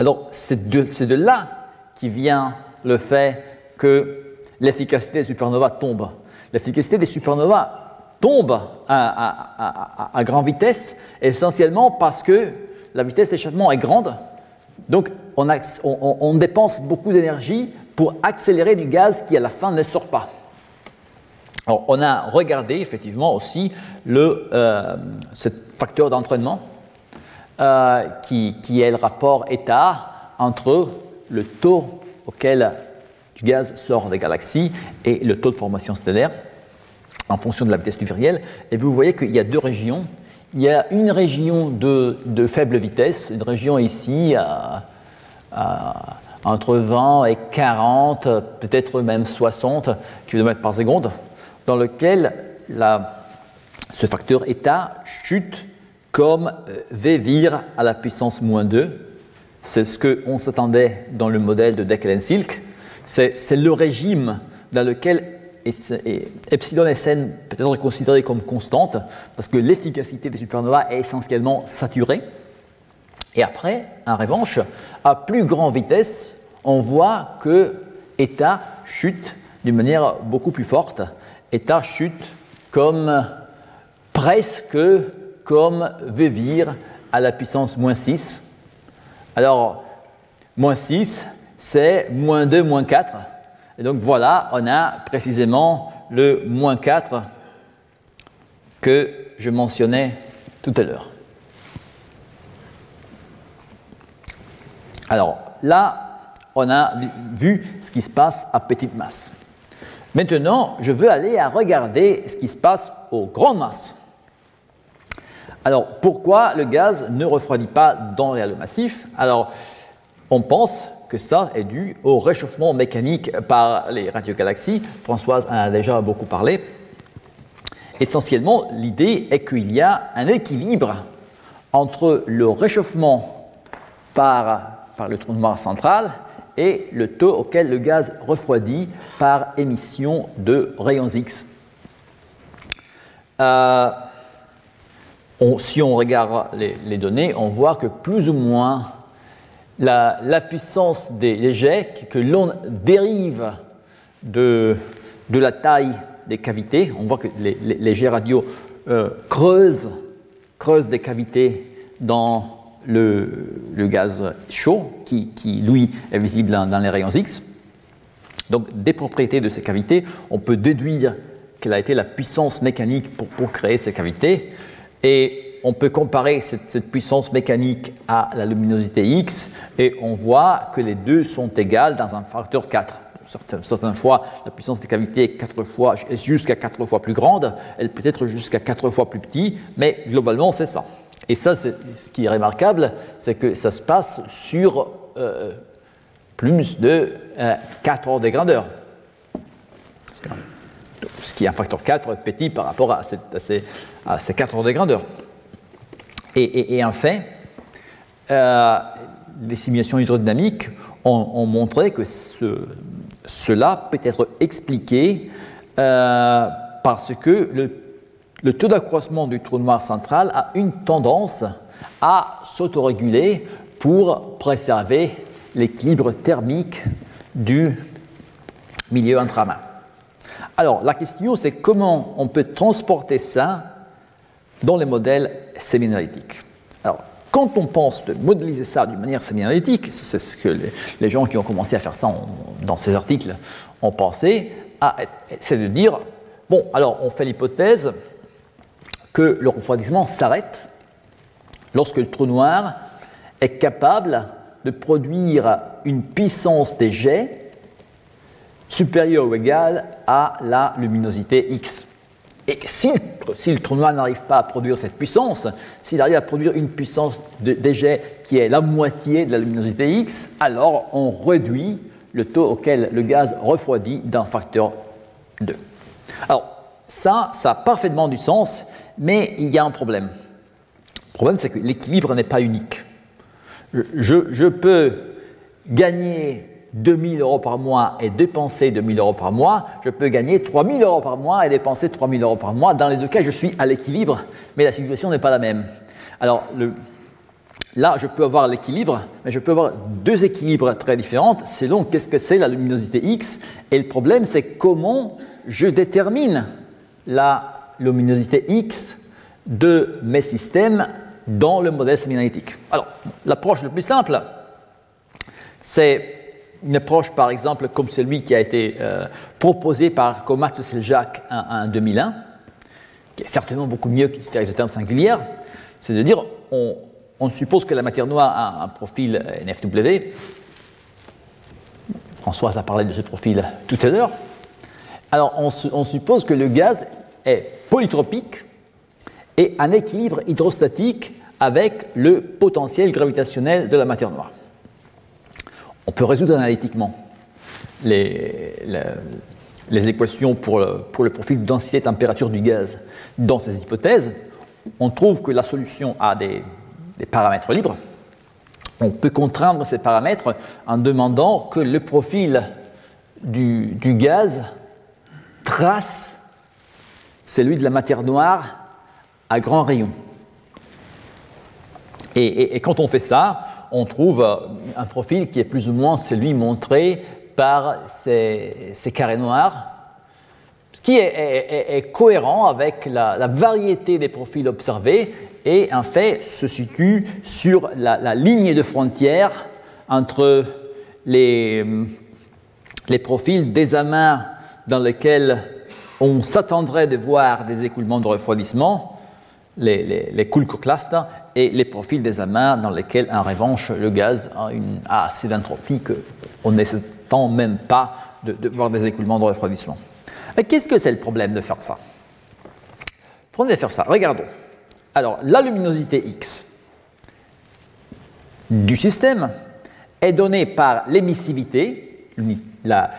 Alors, c'est de, là qui vient le fait que l'efficacité des supernovas tombe. L'efficacité des supernovas tombe à, grande vitesse, essentiellement parce que la vitesse d'échappement est grande. Donc, on, dépense beaucoup d'énergie pour accélérer du gaz qui, à la fin, ne sort pas on a regardé effectivement aussi le, euh, ce facteur d'entraînement euh, qui, est le rapport état entre le taux auquel du gaz sort des galaxies et le taux de formation stellaire en fonction de la vitesse du viriel. Et vous voyez qu'il y a deux régions. Il y a une région de, faible vitesse, une région ici entre 20 et 40, peut-être même 60 km par seconde dans lequel ce facteur état chute comme euh, V vir à la puissance moins 2. C'est ce qu'on s'attendait dans le modèle de Deckel-Silk. C'est le régime dans lequel epsilon Sn peut être considéré comme constante parce que l'efficacité des supernovas est essentiellement saturée. Et après, en revanche, à plus grande vitesse, on voit que état chute d'une manière beaucoup plus forte état chute comme presque comme Vevir à la puissance moins 6. Alors, moins 6, c'est moins 2, moins 4. Et donc voilà, on a précisément le moins 4 que je mentionnais tout à l'heure. Alors là, on a vu ce qui se passe à petite masse. Maintenant, je veux aller à regarder ce qui se passe aux grandes masses. Alors, pourquoi le gaz ne refroidit pas dans les massif Alors, on pense que ça est dû au réchauffement mécanique par les radiogalaxies. Françoise en a déjà beaucoup parlé. Essentiellement, l'idée est qu'il y a un équilibre entre le réchauffement par, par le trou noir central et le taux auquel le gaz refroidit par émission de rayons X. Euh, si on regarde les, données, on voit que plus ou moins la, puissance des jets que l'on dérive de, la taille des cavités, on voit que les, jets radio euh, creusent, creusent des cavités dans le, gaz chaud, qui, lui est visible dans, les rayons X. Donc des propriétés de ces cavités, on peut déduire quelle a été la puissance mécanique pour, créer ces cavités. Et on peut comparer cette, puissance mécanique à la luminosité X et on voit que les deux sont égales dans un facteur 4. Certaines, fois, la puissance des cavités est, jusqu'à 4 fois plus grande, elle peut être jusqu'à 4 fois plus petite, mais globalement c'est ça. Et ça, ce qui est remarquable, c'est que ça se passe sur euh, plus de 4 euh, ordres de grandeur. Ce qui est un facteur 4 petit par rapport à, ces, 4 ordres de grandeur. Et, enfin, euh, les simulations hydrodynamiques ont, montré que cela peut être expliqué parce que le le taux d'accroissement du trou noir central a une tendance à s'autoréguler pour préserver l'équilibre thermique du milieu intramain. Alors, la question, c'est comment on peut transporter ça dans les modèles sémianalytiques. Alors, quand on pense de modéliser ça d'une manière sémianalytique, c'est ce que les, gens qui ont commencé à faire ça dans ces articles ont pensé, c'est de dire, bon, alors on fait l'hypothèse que le refroidissement s'arrête lorsque le trou noir est capable de produire une puissance des jets supérieure ou égale à la luminosité X. Et si, le trou noir n'arrive pas à produire cette puissance, s'il arrive à produire une puissance des jets qui est la moitié de la luminosité X, alors on réduit le taux auquel le gaz refroidit d'un facteur 2. Alors, ça, ça a parfaitement du sens, mais il y a un problème. Le problème, c'est que l'équilibre n'est pas unique. Je, peux gagner 2000 euros par mois et dépenser 2000 euros par mois, je peux gagner 3000 euros par mois et dépenser 3000 euros par mois. Dans les deux cas, je suis à l'équilibre, mais la situation n'est pas la même. Alors, là, je peux avoir l'équilibre, mais je peux avoir deux équilibres très différents selon qu'est-ce que c'est la luminosité X. Et le problème, c'est comment je détermine la luminosité X de mes systèmes dans le modèle sémianalytique. Alors, l'approche la plus simple, c'est une approche, par exemple, comme celui qui a été euh, proposé par Komat Seljak en, 2001, qui est certainement beaucoup mieux que les termes singulière, c'est de dire on, on, suppose que la matière noire a un profil NFW. Françoise a parlé de ce profil tout à l'heure. Alors, on, suppose que le gaz est polytropique et un équilibre hydrostatique avec le potentiel gravitationnel de la matière noire. On peut résoudre analytiquement les, équations pour le, pour le profil densité température du gaz dans ces hypothèses. On trouve que la solution a des, paramètres libres. On peut contraindre ces paramètres en demandant que le profil du, du gaz trace celui de la matière noire à grand rayon. Et, quand on fait ça, on trouve un profil qui est plus ou moins celui montré par ces, carrés noirs, ce qui est, cohérent avec la, variété des profils observés et en fait se situe sur la, ligne de frontière entre les, les profils des amins dans lesquels on s'attendrait de voir des écoulements de refroidissement, les, les, et les profils des amins dans lesquels, en revanche, le gaz a, une, assez d'entropie qu'on ne s'attend même pas de, voir des écoulements de refroidissement. Qu'est-ce que c'est le problème de faire ça? Le problème de faire ça, regardons. Alors, la luminosité X du système est donnée par l'émissivité, la,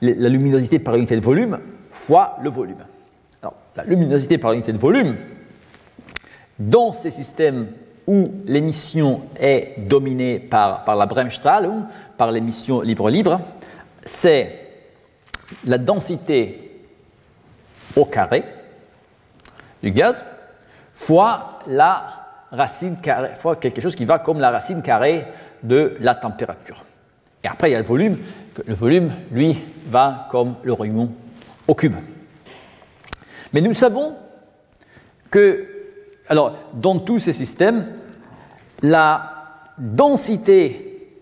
la luminosité par unité de volume fois le volume. Alors, la luminosité par unité de volume, dans ces systèmes où l'émission est dominée par, par la Bremsstrahlung, par l'émission libre-libre, c'est la densité au carré du gaz fois la racine fois quelque chose qui va comme la racine carrée de la température. Et après, il y a le volume. Le volume, lui, va comme le rayon au cube. Mais nous savons que, alors, dans tous ces systèmes, la densité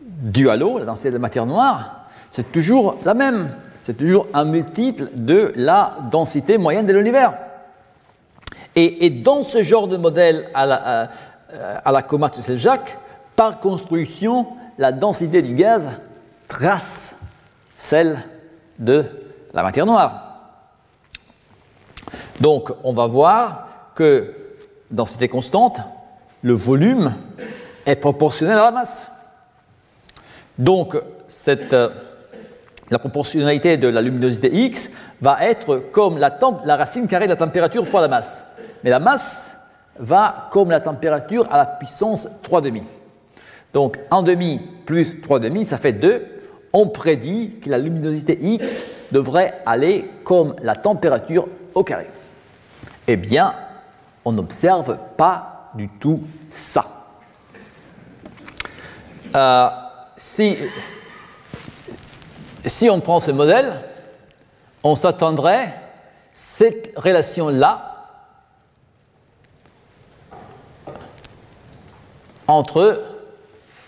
du halo, la densité de la matière noire, c'est toujours la même. C'est toujours un multiple de la densité moyenne de l'univers. Et, dans ce genre de modèle à la, à, la de Seljac, par construction, la densité du gaz trace celle de la matière noire. Donc on va voir que densité constante, le volume est proportionnel à la masse. Donc euh, la proportionnalité de la luminosité X va être comme la, la racine carrée de la température fois la masse. Mais la masse va comme la température à la puissance 3,5. Donc 1,5 plus 3,5, ça fait 2. On prédit que la luminosité X devrait aller comme la température au carré. Eh bien, on n'observe pas du tout ça. Euh, si, si on prend ce modèle, on s'attendrait cette relation-là entre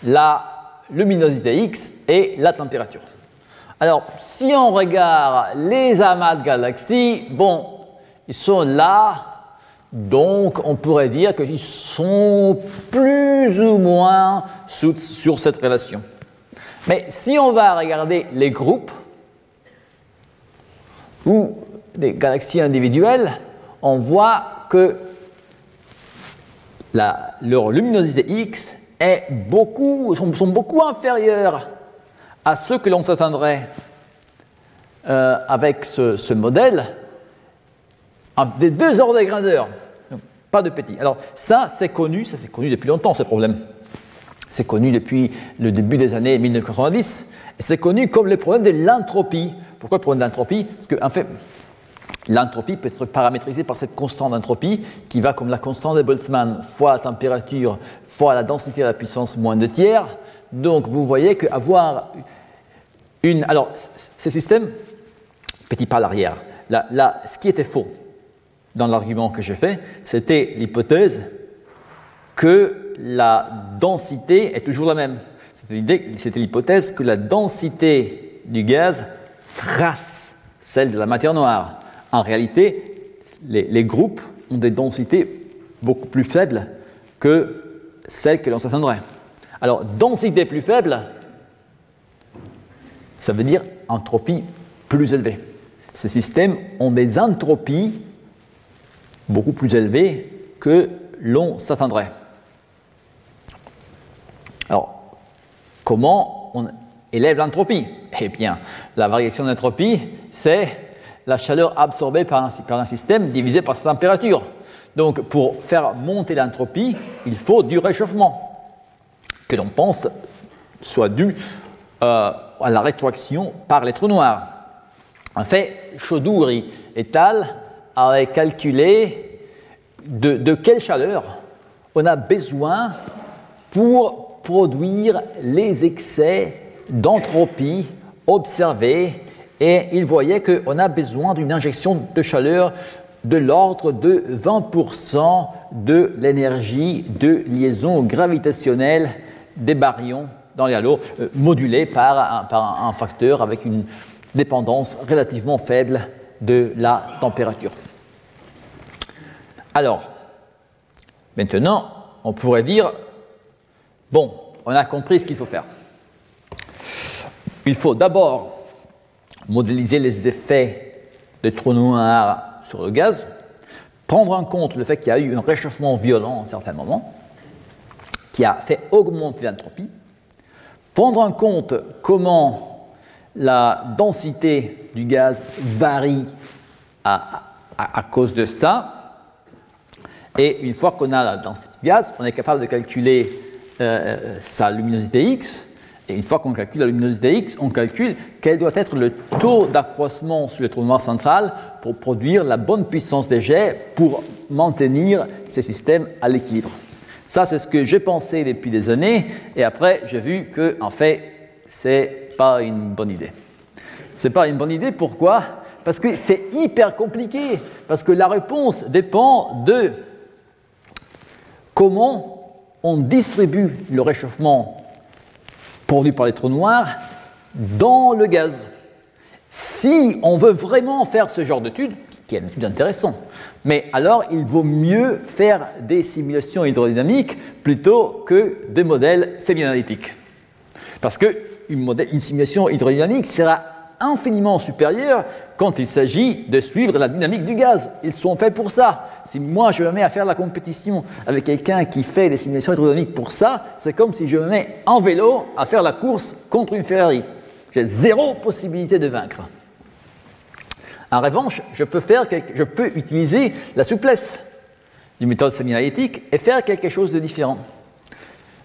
la luminosité X et la température. Alors, si on regarde les amas de galaxies, bon, ils sont là donc on pourrait dire qu'ils sont plus ou moins sur cette relation. Mais si on va regarder les groupes ou des galaxies individuelles, on voit que leur luminosité X est beaucoup, sont, beaucoup inférieures à ce que l'on s'attendrait euh, avec ce, modèle des deux ordres de grandeur. pas de petit. Alors ça, c'est connu, ça c'est connu depuis longtemps ce problème. C'est connu depuis le début des années 1990. Et c'est connu comme le problème de l'entropie. Pourquoi le problème de l'entropie? Parce qu'en en fait, L'entropie peut être paramétrisée par cette constante d'entropie qui va comme la constante de Boltzmann fois la température fois la densité à la puissance moins 2 tiers. Donc vous voyez qu'avoir une. Alors, ces systèmes, petit pas à l'arrière, là, ce qui était faux dans l'argument que j'ai fait, c'était l'hypothèse que la densité est toujours la même. C'était l'hypothèse que la densité du gaz trace celle de la matière noire. En réalité, les, groupes ont des densités beaucoup plus faibles que celles que l'on s'attendrait. Alors, densité plus faible, ça veut dire entropie plus élevée. Ces systèmes ont des entropies beaucoup plus élevées que l'on s'attendrait. Alors, comment on élève l'entropie? Eh bien, la variation d'entropie, c'est la chaleur absorbée par un, système divisé par sa température. Donc pour faire monter l'entropie, il faut du réchauffement, que l'on pense soit dû euh, à la rétroaction par les trous noirs. En fait, Chaudhuri et al. Avaient calculé de, de quelle chaleur on a besoin pour produire les excès d'entropie observés et il voyait qu'on a besoin d'une injection de chaleur de l'ordre de 20% de l'énergie de liaison gravitationnelle des baryons dans les halos, euh, modulée par un, facteur avec une dépendance relativement faible de la température. Alors, maintenant, on pourrait dire, bon, on a compris ce qu'il faut faire. Il faut d'abord modéliser les effets des trous noirs sur le gaz, prendre en compte le fait qu'il y a eu un réchauffement violent à un certain moment, qui a fait augmenter l'entropie, prendre en compte comment la densité du gaz varie à, cause de ça, et une fois qu'on a la densité du gaz, on est capable de calculer euh, euh, sa luminosité X, et une fois qu'on calcule la luminosité X, on calcule quel doit être le taux d'accroissement sur le trou noir central pour produire la bonne puissance des jets pour maintenir ces systèmes à l'équilibre. Ça, c'est ce que j'ai pensé depuis des années, et après, j'ai vu que, en fait, c'est pas une bonne idée. C'est pas une bonne idée, pourquoi? Parce que c'est hyper compliqué, parce que la réponse dépend de comment on distribue le réchauffement produit par les trous noirs dans le gaz. Si on veut vraiment faire ce genre d'étude, qui est une étude intéressante, mais alors il vaut mieux faire des simulations hydrodynamiques plutôt que des modèles semi-analytiques. Parce qu'une une simulation hydrodynamique sera infiniment supérieur quand il s'agit de suivre la dynamique du gaz. Ils sont faits pour ça. Si moi je me mets à faire la compétition avec quelqu'un qui fait des simulations hydrodynamiques pour ça, c'est comme si je me mets en vélo à faire la course contre une Ferrari. J'ai zéro possibilité de vaincre. En revanche, je peux, faire je peux utiliser la souplesse du méthode semi-analytique et faire quelque chose de différent.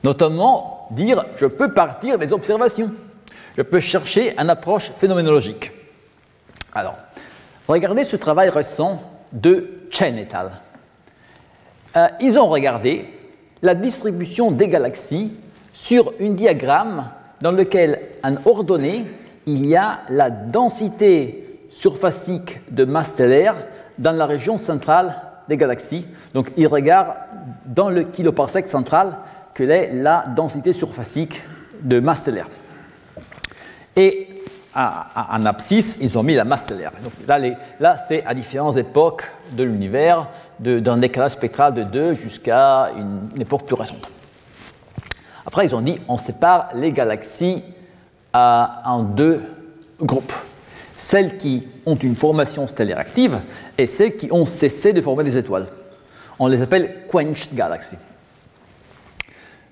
Notamment dire je peux partir des observations je peux chercher une approche phénoménologique. Alors, regardez ce travail récent de Chen et al. Euh, ils ont regardé la distribution des galaxies sur un diagramme dans lequel, en ordonnée, il y a la densité surfacique de masse stellaire dans la région centrale des galaxies. Donc, ils regardent dans le kiloparsec central quelle est la densité surfacique de masse stellaire. Et en abscisse, ils ont mis la masse stellaire. Donc là, là c'est à différentes époques de l'univers, d'un décalage spectral de 2 jusqu'à une, époque plus récente. Après, ils ont dit on sépare les galaxies en deux groupes. Celles qui ont une formation stellaire active et celles qui ont cessé de former des étoiles. On les appelle quenched galaxies.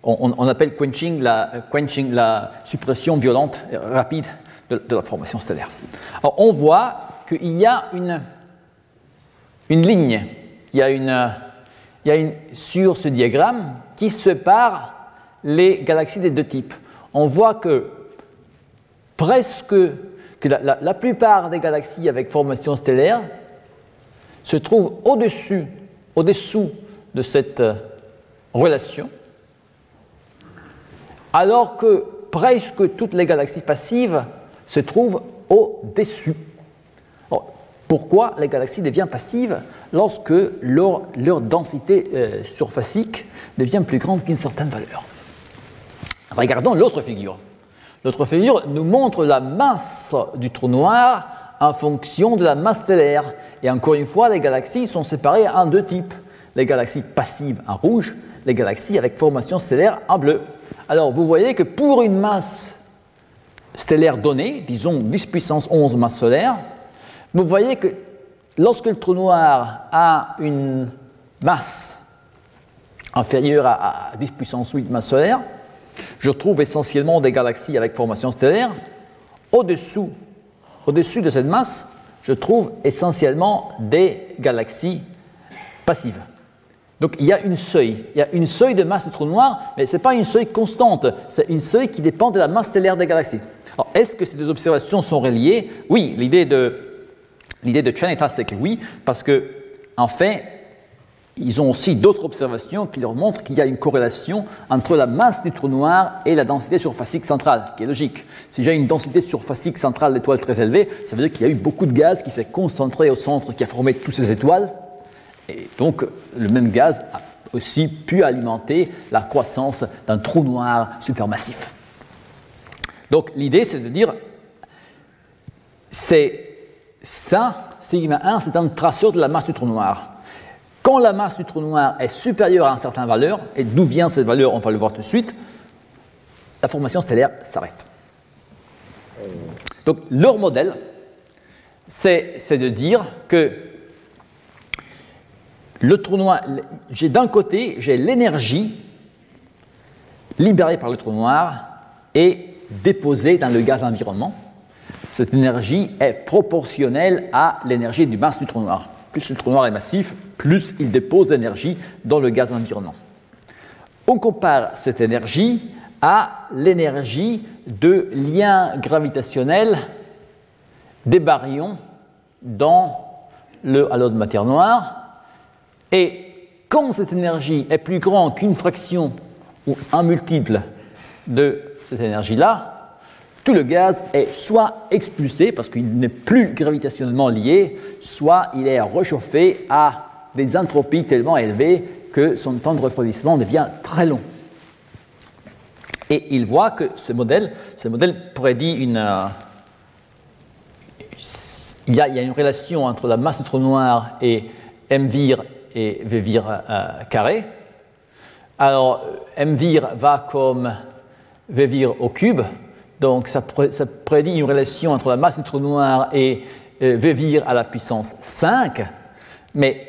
On, appelle quenching la, suppression violente, rapide de, la formation stellaire. On voit qu'il y a une, ligne, il y a une, il y a une, sur ce diagramme qui sépare les galaxies des deux types. On voit que presque que la, la plupart des galaxies avec formation stellaire se trouvent au-dessus, au-dessous de cette euh, relation, alors que presque toutes les galaxies passives se trouvent au-dessus. Pourquoi les galaxies deviennent passives lorsque leur, densité euh, surfacique devient plus grande qu'une certaine valeur? Regardons l'autre figure. L'autre figure nous montre la masse du trou noir en fonction de la masse stellaire. Et encore une fois, les galaxies sont séparées en deux types. Les galaxies passives en rouge, les galaxies avec formation stellaire en bleu. Alors vous voyez que pour une masse stellaire donnée, disons 10 puissance 11 masse solaire, vous voyez que lorsque le trou noir a une masse inférieure à, 10 puissance 8 masse solaire, je trouve essentiellement des galaxies avec formation stellaire. Au-dessous, au-dessus de cette masse, je trouve essentiellement des galaxies passives. Donc il y a une seuil, il y a une seuil de masse du trou noir, mais ce n'est pas une seuil constante, c'est une seuil qui dépend de la masse stellaire des galaxies. Alors est-ce que ces deux observations sont reliées? Oui, l'idée de, l'idée de Chen c'est que oui, parce que en fait, ils ont aussi d'autres observations qui leur montrent qu'il y a une corrélation entre la masse du trou noir et la densité surfacique centrale, ce qui est logique. Si j'ai une densité surfacique centrale d'étoiles très élevée, ça veut dire qu'il y a eu beaucoup de gaz qui s'est concentré au centre, qui a formé toutes ces étoiles, et donc, le même gaz a aussi pu alimenter la croissance d'un trou noir supermassif. Donc, l'idée, c'est de dire, c'est ça, sigma 1, c'est un traceur de la masse du trou noir. Quand la masse du trou noir est supérieure à une certaine valeur, et d'où vient cette valeur, on va le voir tout de suite, la formation stellaire s'arrête. Donc leur modèle, c'est de dire que le trou noir, j'ai d'un côté, j'ai l'énergie libérée par le trou noir et déposée dans le gaz environnement. Cette énergie est proportionnelle à l'énergie du masse du trou noir. Plus le trou noir est massif, plus il dépose d'énergie dans le gaz environnement. On compare cette énergie à l'énergie de lien gravitationnel des baryons dans le halo de matière noire et quand cette énergie est plus grande qu'une fraction ou un multiple de cette énergie-là, tout le gaz est soit expulsé parce qu'il n'est plus gravitationnellement lié, soit il est réchauffé à des entropies tellement élevées que son temps de refroidissement devient très long. Et il voit que ce modèle, ce modèle prédit une. Euh, il, y a, une relation entre la masse du trou noir et mvir et V euh, carré. Alors, M va comme V au cube, donc ça, prédit une relation entre la masse du trou noir et euh, à la puissance 5, mais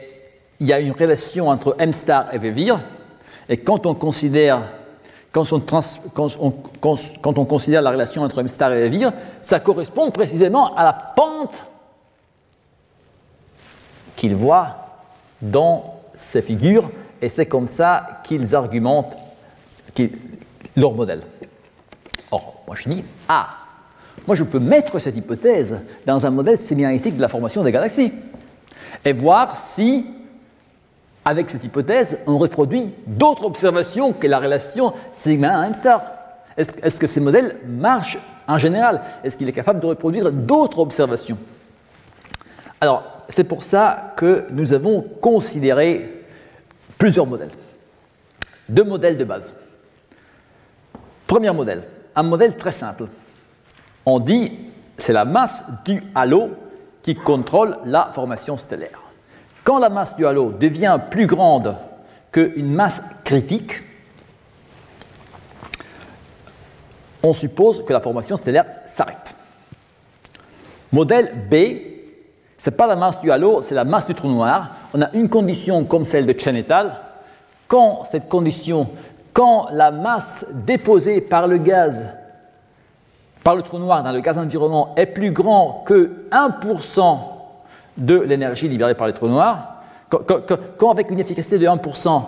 il y a une relation entre M star et V et quand on considère quand on, considère la relation entre M star et V ça correspond précisément à la pente qu'il voit dans ces figures, et c'est comme ça qu'ils argumentent leur modèle. Or, moi je dis, ah, moi je peux mettre cette hypothèse dans un modèle sémianalytique de la formation des galaxies, et voir si, avec cette hypothèse, on reproduit d'autres observations que la relation sigma 1 M star. Est-ce que ces modèles marchent en général? Est-ce qu'il est capable de reproduire d'autres observations? Alors, c'est pour ça que nous avons considéré plusieurs modèles. Deux modèles de base. Premier modèle, un modèle très simple. On dit c'est la masse du halo qui contrôle la formation stellaire. Quand la masse du halo devient plus grande qu'une masse critique, on suppose que la formation stellaire s'arrête. Modèle B, n'est pas la masse du halo, c'est la masse du trou noir. On a une condition comme celle de Chen et al. Quand cette condition, quand la masse déposée par le gaz, par le trou noir dans le gaz environnant est plus grand que 1% de l'énergie libérée par le trou noir, quand, avec une efficacité de 1%,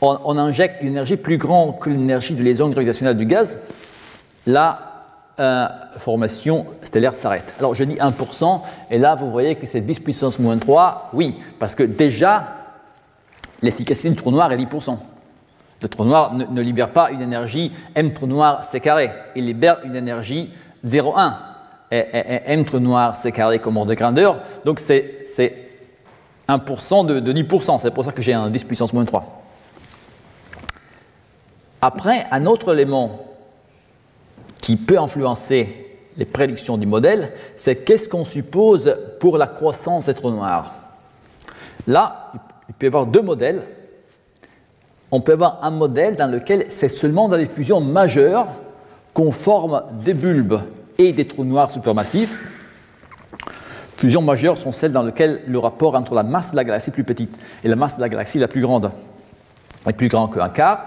on, injecte une énergie plus grande que l'énergie de liaison gravitationnelle du gaz, la euh, formation stellaire s'arrête. Alors je dis 1%, et là vous voyez que c'est 10 puissance moins 3, oui, parce que déjà l'efficacité du trou noir est 10%. Le trou noir ne, libère pas une énergie M trou noir C carré, il libère une énergie 0,1. Et, M trou noir C carré comme ordre de grandeur, donc c'est 1% de, de 10%, c'est pour ça que j'ai un 10 puissance moins 3. Après, un autre élément qui peut influencer les prédictions du modèle, c'est qu'est-ce qu'on suppose pour la croissance des trous noirs. Là, il peut y avoir deux modèles. On peut avoir un modèle dans lequel c'est seulement dans les fusions majeures qu'on forme des bulbes et des trous noirs supermassifs. Fusions majeures sont celles dans lesquelles le rapport entre la masse de la galaxie plus petite et la masse de la galaxie la plus grande est plus grand qu'un quart.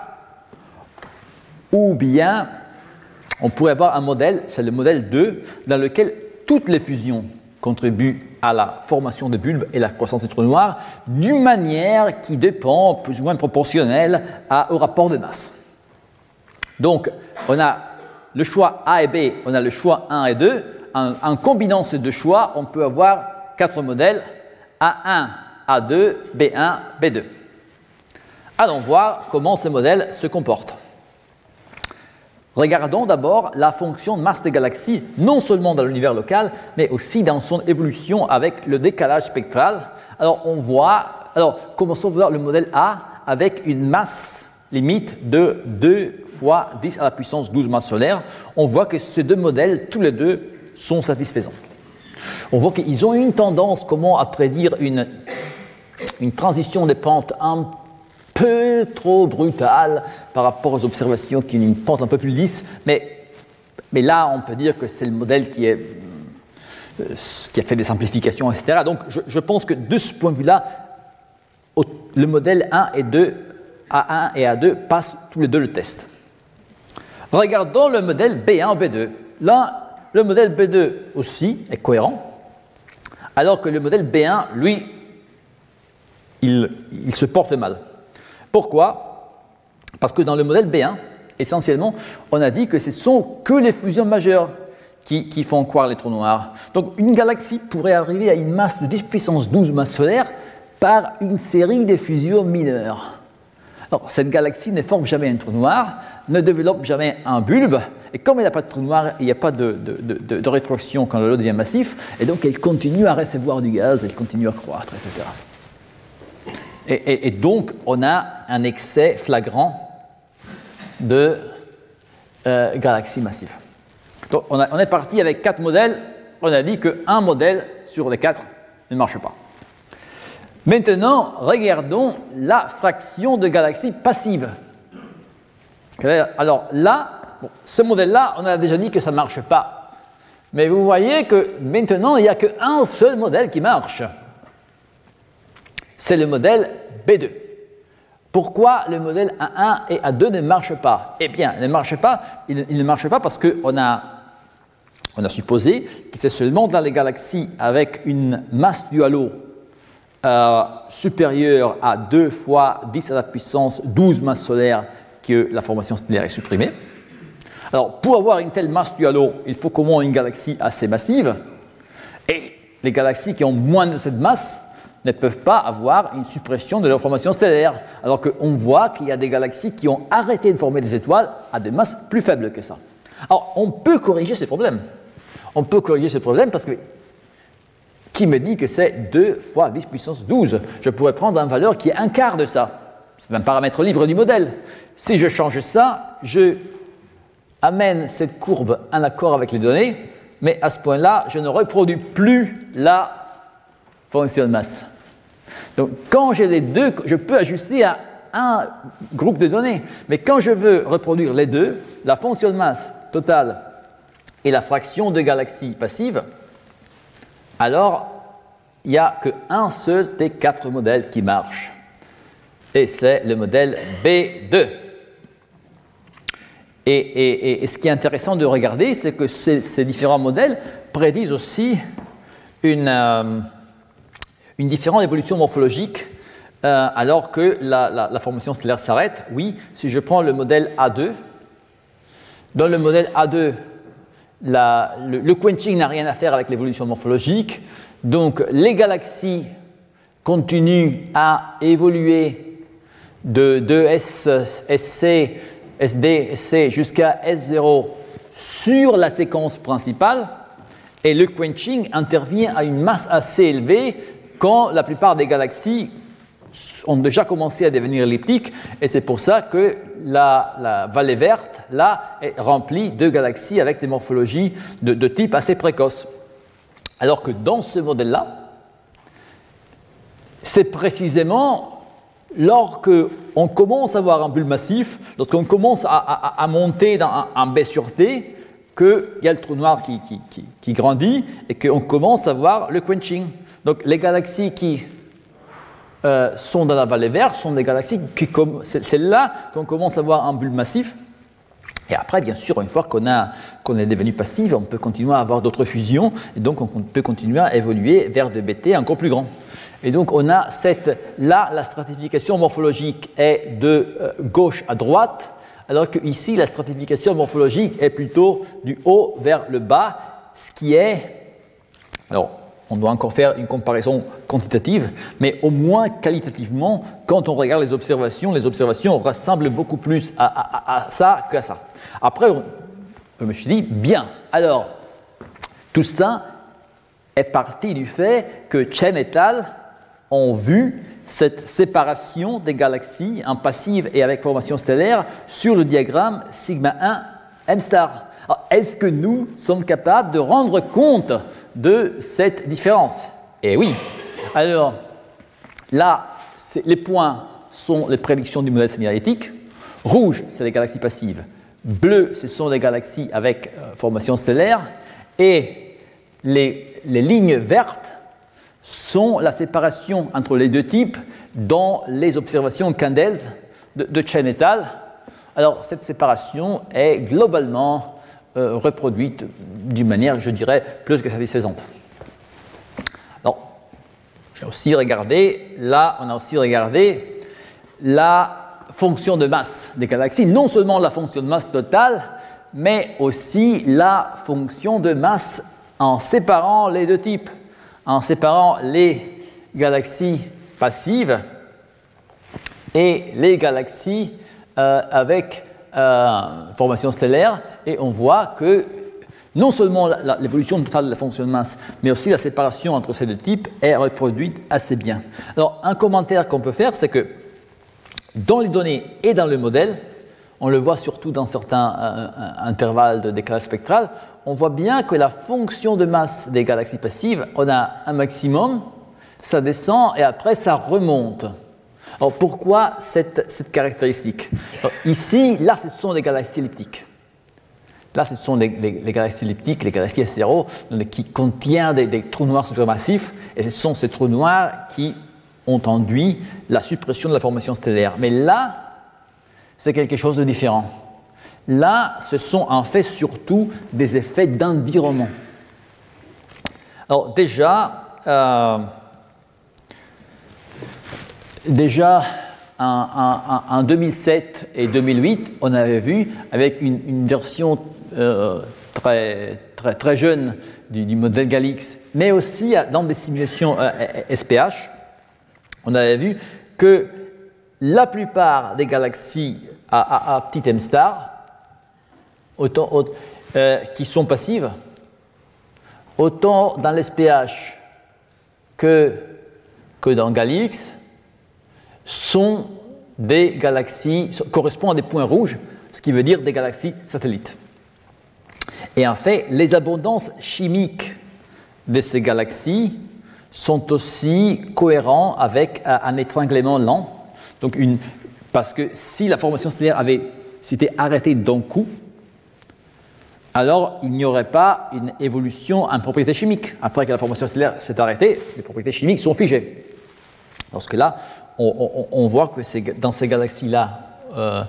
Ou bien on pourrait avoir un modèle, c'est le modèle 2, dans lequel toutes les fusions contribuent à la formation de bulbes et la croissance des trous noirs d'une manière qui dépend plus ou moins proportionnelle au rapport de masse. Donc, on a le choix A et B, on a le choix 1 et 2. En, combinant ces deux choix, on peut avoir quatre modèles A1, A2, B1, B2. Allons voir comment ces modèles se comportent. Regardons d'abord la fonction de masse des galaxies, non seulement dans l'univers local, mais aussi dans son évolution avec le décalage spectral. Alors on voit, alors commençons voir le modèle A avec une masse limite de 2 fois 10 à la puissance 12 masses solaires. On voit que ces deux modèles, tous les deux, sont satisfaisants. On voit qu'ils ont une tendance, comment à prédire une, une transition des pentes un peu trop brutal par rapport aux observations qui ont une pente un peu plus lisse, mais, mais là, on peut dire que c'est le modèle qui, est, euh, qui a fait des simplifications, etc. Donc, je, pense que de ce point de vue-là, le modèle 1 et 2, A1 et A2, passent tous les deux le test. Regardons le modèle B1 B2. Là, le modèle B2 aussi est cohérent, alors que le modèle B1, lui, il, il se porte mal. Pourquoi? Parce que dans le modèle B1, essentiellement, on a dit que ce sont que les fusions majeures qui, font croire les trous noirs. Donc une galaxie pourrait arriver à une masse de 10 puissance 12 masses solaires par une série de fusions mineures. Alors, cette galaxie ne forme jamais un trou noir, ne développe jamais un bulbe, et comme il n'y a pas de trou noir, il n'y a pas de, de, rétroaction quand le lot devient massif, et donc elle continue à recevoir du gaz, elle continue à croître, etc. Et, donc, on a un excès flagrant de euh, galaxies massives. On, est parti avec quatre modèles. On a dit qu'un modèle sur les quatre ne marche pas. Maintenant, regardons la fraction de galaxies passives. Alors là, ce modèle-là, on a déjà dit que ça ne marche pas. Mais vous voyez que maintenant, il n'y a qu'un seul modèle qui marche c'est le modèle B2. Pourquoi le modèle A1 et A2 ne marchent pas? Eh bien, il ne marche pas, il, ne marche pas parce qu'on a, on a supposé que c'est seulement dans les galaxies avec une masse du halo euh, supérieure à 2 fois 10 à la puissance 12 masses solaires que la formation stellaire est supprimée. Alors, pour avoir une telle masse du halo, il faut moins une galaxie assez massive. Et les galaxies qui ont moins de cette masse ne peuvent pas avoir une suppression de leur formation stellaire, alors qu'on voit qu'il y a des galaxies qui ont arrêté de former des étoiles à des masses plus faibles que ça. Alors, on peut corriger ces problèmes. On peut corriger ces problèmes parce que qui me dit que c'est 2 fois 10 puissance 12 Je pourrais prendre une valeur qui est un quart de ça. C'est un paramètre libre du modèle. Si je change ça, je amène cette courbe en accord avec les données, mais à ce point-là, je ne reproduis plus la fonction de masse. Donc quand j'ai les deux, je peux ajuster à un groupe de données, mais quand je veux reproduire les deux, la fonction de masse totale et la fraction de galaxies passives, alors il n'y a qu'un seul des quatre modèles qui marche. Et c'est le modèle B2. Et, ce qui est intéressant de regarder, c'est que ces, différents modèles prédisent aussi une, euh, une différente évolution morphologique euh, alors que la, formation stellaire s'arrête. Oui, si je prends le modèle A2, dans le modèle A2, le, quenching n'a rien à faire avec l'évolution morphologique, donc les galaxies continuent à évoluer de, de S, SD, jusqu'à S0 sur la séquence principale, et le quenching intervient à une masse assez élevée quand la plupart des galaxies ont déjà commencé à devenir elliptiques, et c'est pour ça que la, vallée verte, là, est remplie de galaxies avec des morphologies de, type assez précoce. Alors que dans ce modèle-là, c'est précisément lorsqu'on commence à avoir un bulle massif, lorsqu'on commence à, monter dans un, B sur T, qu'il y a le trou noir qui, grandit et qu'on commence à voir le quenching. Donc les galaxies qui euh, sont dans la vallée verte sont des galaxies qui, c'est là qu'on commence à voir un bulle massif. Et après, bien sûr, une fois qu'on est devenu passif, on peut continuer à avoir d'autres fusions, et donc on peut continuer à évoluer vers des BT encore plus grands. Et donc on a cette, là, la stratification morphologique est de euh, gauche à droite, alors que ici la stratification morphologique est plutôt du haut vers le bas, ce qui est, alors on doit encore faire une comparaison quantitative, mais au moins qualitativement, quand on regarde les observations, les observations ressemblent beaucoup plus à, ça qu'à ça. Après, je me suis dit, bien, alors, tout ça est parti du fait que Chen et al ont vu cette séparation des galaxies en passive et avec formation stellaire sur le diagramme sigma 1 M star. Est-ce que nous sommes capables de rendre compte de cette différence? Eh oui. Alors, là, les points sont les prédictions du modèle sémialétique. Rouge, c'est les galaxies passives. Bleu, ce sont les galaxies avec euh, formation stellaire. Et les, lignes vertes sont la séparation entre les deux types dans les observations Candels de, Chen et al. Alors, cette séparation est globalement euh, reproduite d'une manière, je dirais, plus que satisfaisante. Alors, j'ai aussi regardé, là, on a aussi regardé la fonction de masse des galaxies, non seulement la fonction de masse totale, mais aussi la fonction de masse en séparant les deux types en séparant les galaxies passives et les galaxies euh, avec euh, formation stellaire, et on voit que non seulement l'évolution totale de la fonction de masse, mais aussi la séparation entre ces deux types est reproduite assez bien. Alors, un commentaire qu'on peut faire, c'est que dans les données et dans le modèle, on le voit surtout dans certains euh, intervalles de décalage spectral, on voit bien que la fonction de masse des galaxies passives, on a un maximum, ça descend et après ça remonte. Alors pourquoi cette, caractéristique? Ici, là, ce sont des galaxies elliptiques. Là, ce sont les, galaxies elliptiques, les galaxies S0, qui contiennent des, trous noirs supermassifs, et ce sont ces trous noirs qui ont induit la suppression de la formation stellaire. Mais là, c'est quelque chose de différent. Là, ce sont en fait surtout des effets d'environnement. Alors déjà, euh, déjà en, 2007 et 2008, on avait vu avec une, version euh, très, très, très, jeune du, modèle Galix, mais aussi dans des simulations SPH, euh, on avait vu que la plupart des galaxies à, à petit m star euh, qui sont passives, autant dans l'SPH que, que dans Galix, sont des galaxies, correspondent à des points rouges, ce qui veut dire des galaxies satellites. Et en fait, les abondances chimiques de ces galaxies sont aussi cohérents avec un étranglement lent. Donc parce que si la formation stellaire avait s'était arrêtée d'un coup, alors il n'y aurait pas une évolution en propriétés chimiques. Après que la formation stellaire s'est arrêtée, les propriétés chimiques sont figées. Parce que là, on, voit que dans ces galaxies-là euh, euh,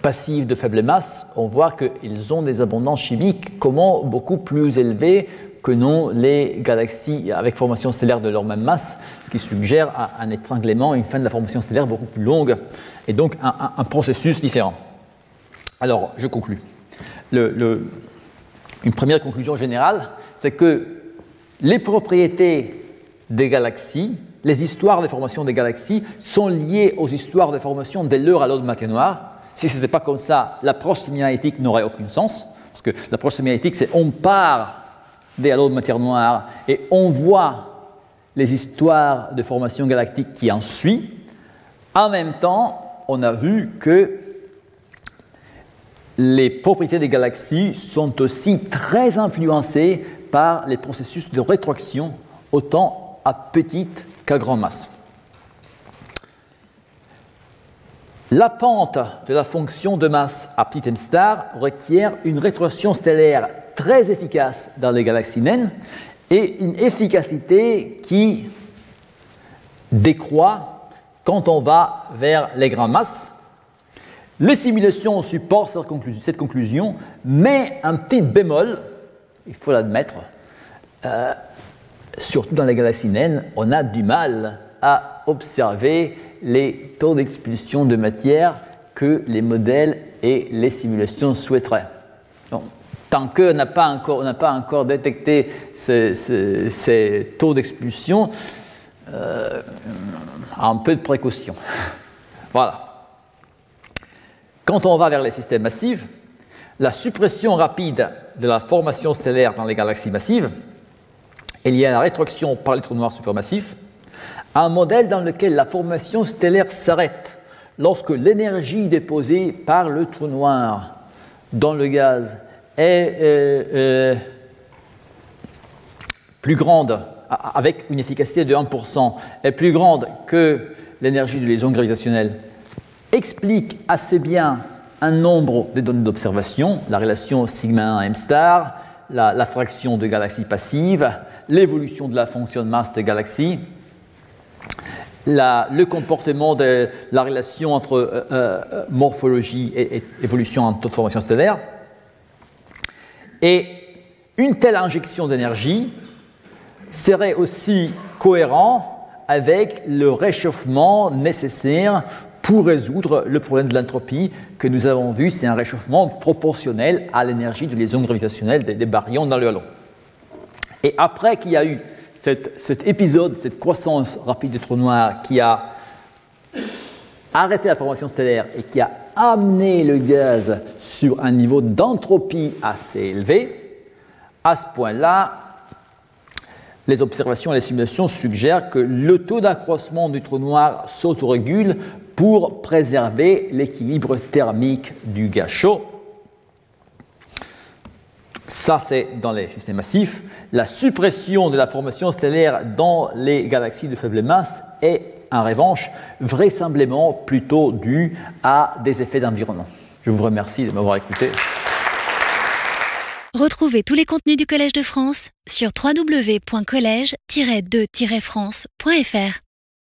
passives de faible masse, on voit qu'ils ont des abondances chimiques comment beaucoup plus élevées que non les galaxies avec formation stellaire de leur même masse, ce qui suggère un, étranglement, une fin de la formation stellaire beaucoup plus longue, et donc un, processus différent. Alors, je conclus. une première conclusion générale, c'est que les propriétés des galaxies les histoires de formation des galaxies sont liées aux histoires de formation de l'heure à l'autre de matière noire. Si ce n'était pas comme ça, l'approche sémianalytique n'aurait aucun sens. Parce que l'approche sémianalytique, c'est on part des halos de matière noire et on voit les histoires de formation galactique qui en suivent. En même temps, on a vu que les propriétés des galaxies sont aussi très influencées par les processus de rétroaction, autant à petite qu'à grande masse. La pente de la fonction de masse à petit m star requiert une rétroaction stellaire très efficace dans les galaxies naines et une efficacité qui décroît quand on va vers les grandes masses. Les simulations supportent cette conclusion, mais un petit bémol, il faut l'admettre, euh, surtout dans les galaxies naines, on a du mal à observer les taux d'expulsion de matière que les modèles et les simulations souhaiteraient. tant qu'on n'a pas, encore, détecté ces, taux d'expulsion, euh, un peu de précaution. [laughs] voilà. Quand on va vers les systèmes massifs, la suppression rapide de la formation stellaire dans les galaxies massives est liée à la rétroaction par les trous noirs supermassifs, un modèle dans lequel la formation stellaire s'arrête lorsque l'énergie déposée par le trou noir dans le gaz est euh, euh, plus grande, avec une efficacité de 1%, est plus grande que l'énergie de liaison gravitationnelle, explique assez bien un nombre de données d'observation, la relation sigma 1 m star, la, fraction de galaxies passives, l'évolution de la fonction de masse de galaxies, le comportement de la relation entre euh, euh, morphologie et, évolution en taux de formation stellaire. Et une telle injection d'énergie serait aussi cohérent avec le réchauffement nécessaire pour résoudre le problème de l'entropie que nous avons vu, c'est un réchauffement proportionnel à l'énergie de liaison gravitationnelle des, baryons dans le halo. Et après qu'il y a eu cet épisode, cette croissance rapide des trous noirs qui a arrêté la formation stellaire et qui a amené le gaz sur un niveau d'entropie assez élevé, à ce point-là, les observations et les simulations suggèrent que le taux d'accroissement du trou noir s'autorégule pour préserver l'équilibre thermique du gaz chaud. Ça, c'est dans les systèmes massifs. La suppression de la formation stellaire dans les galaxies de faible masse est, en revanche, vraisemblablement plutôt due à des effets d'environnement. Je vous remercie de m'avoir écouté. Retrouvez tous les contenus du Collège de France sur www.colège-2-france.fr.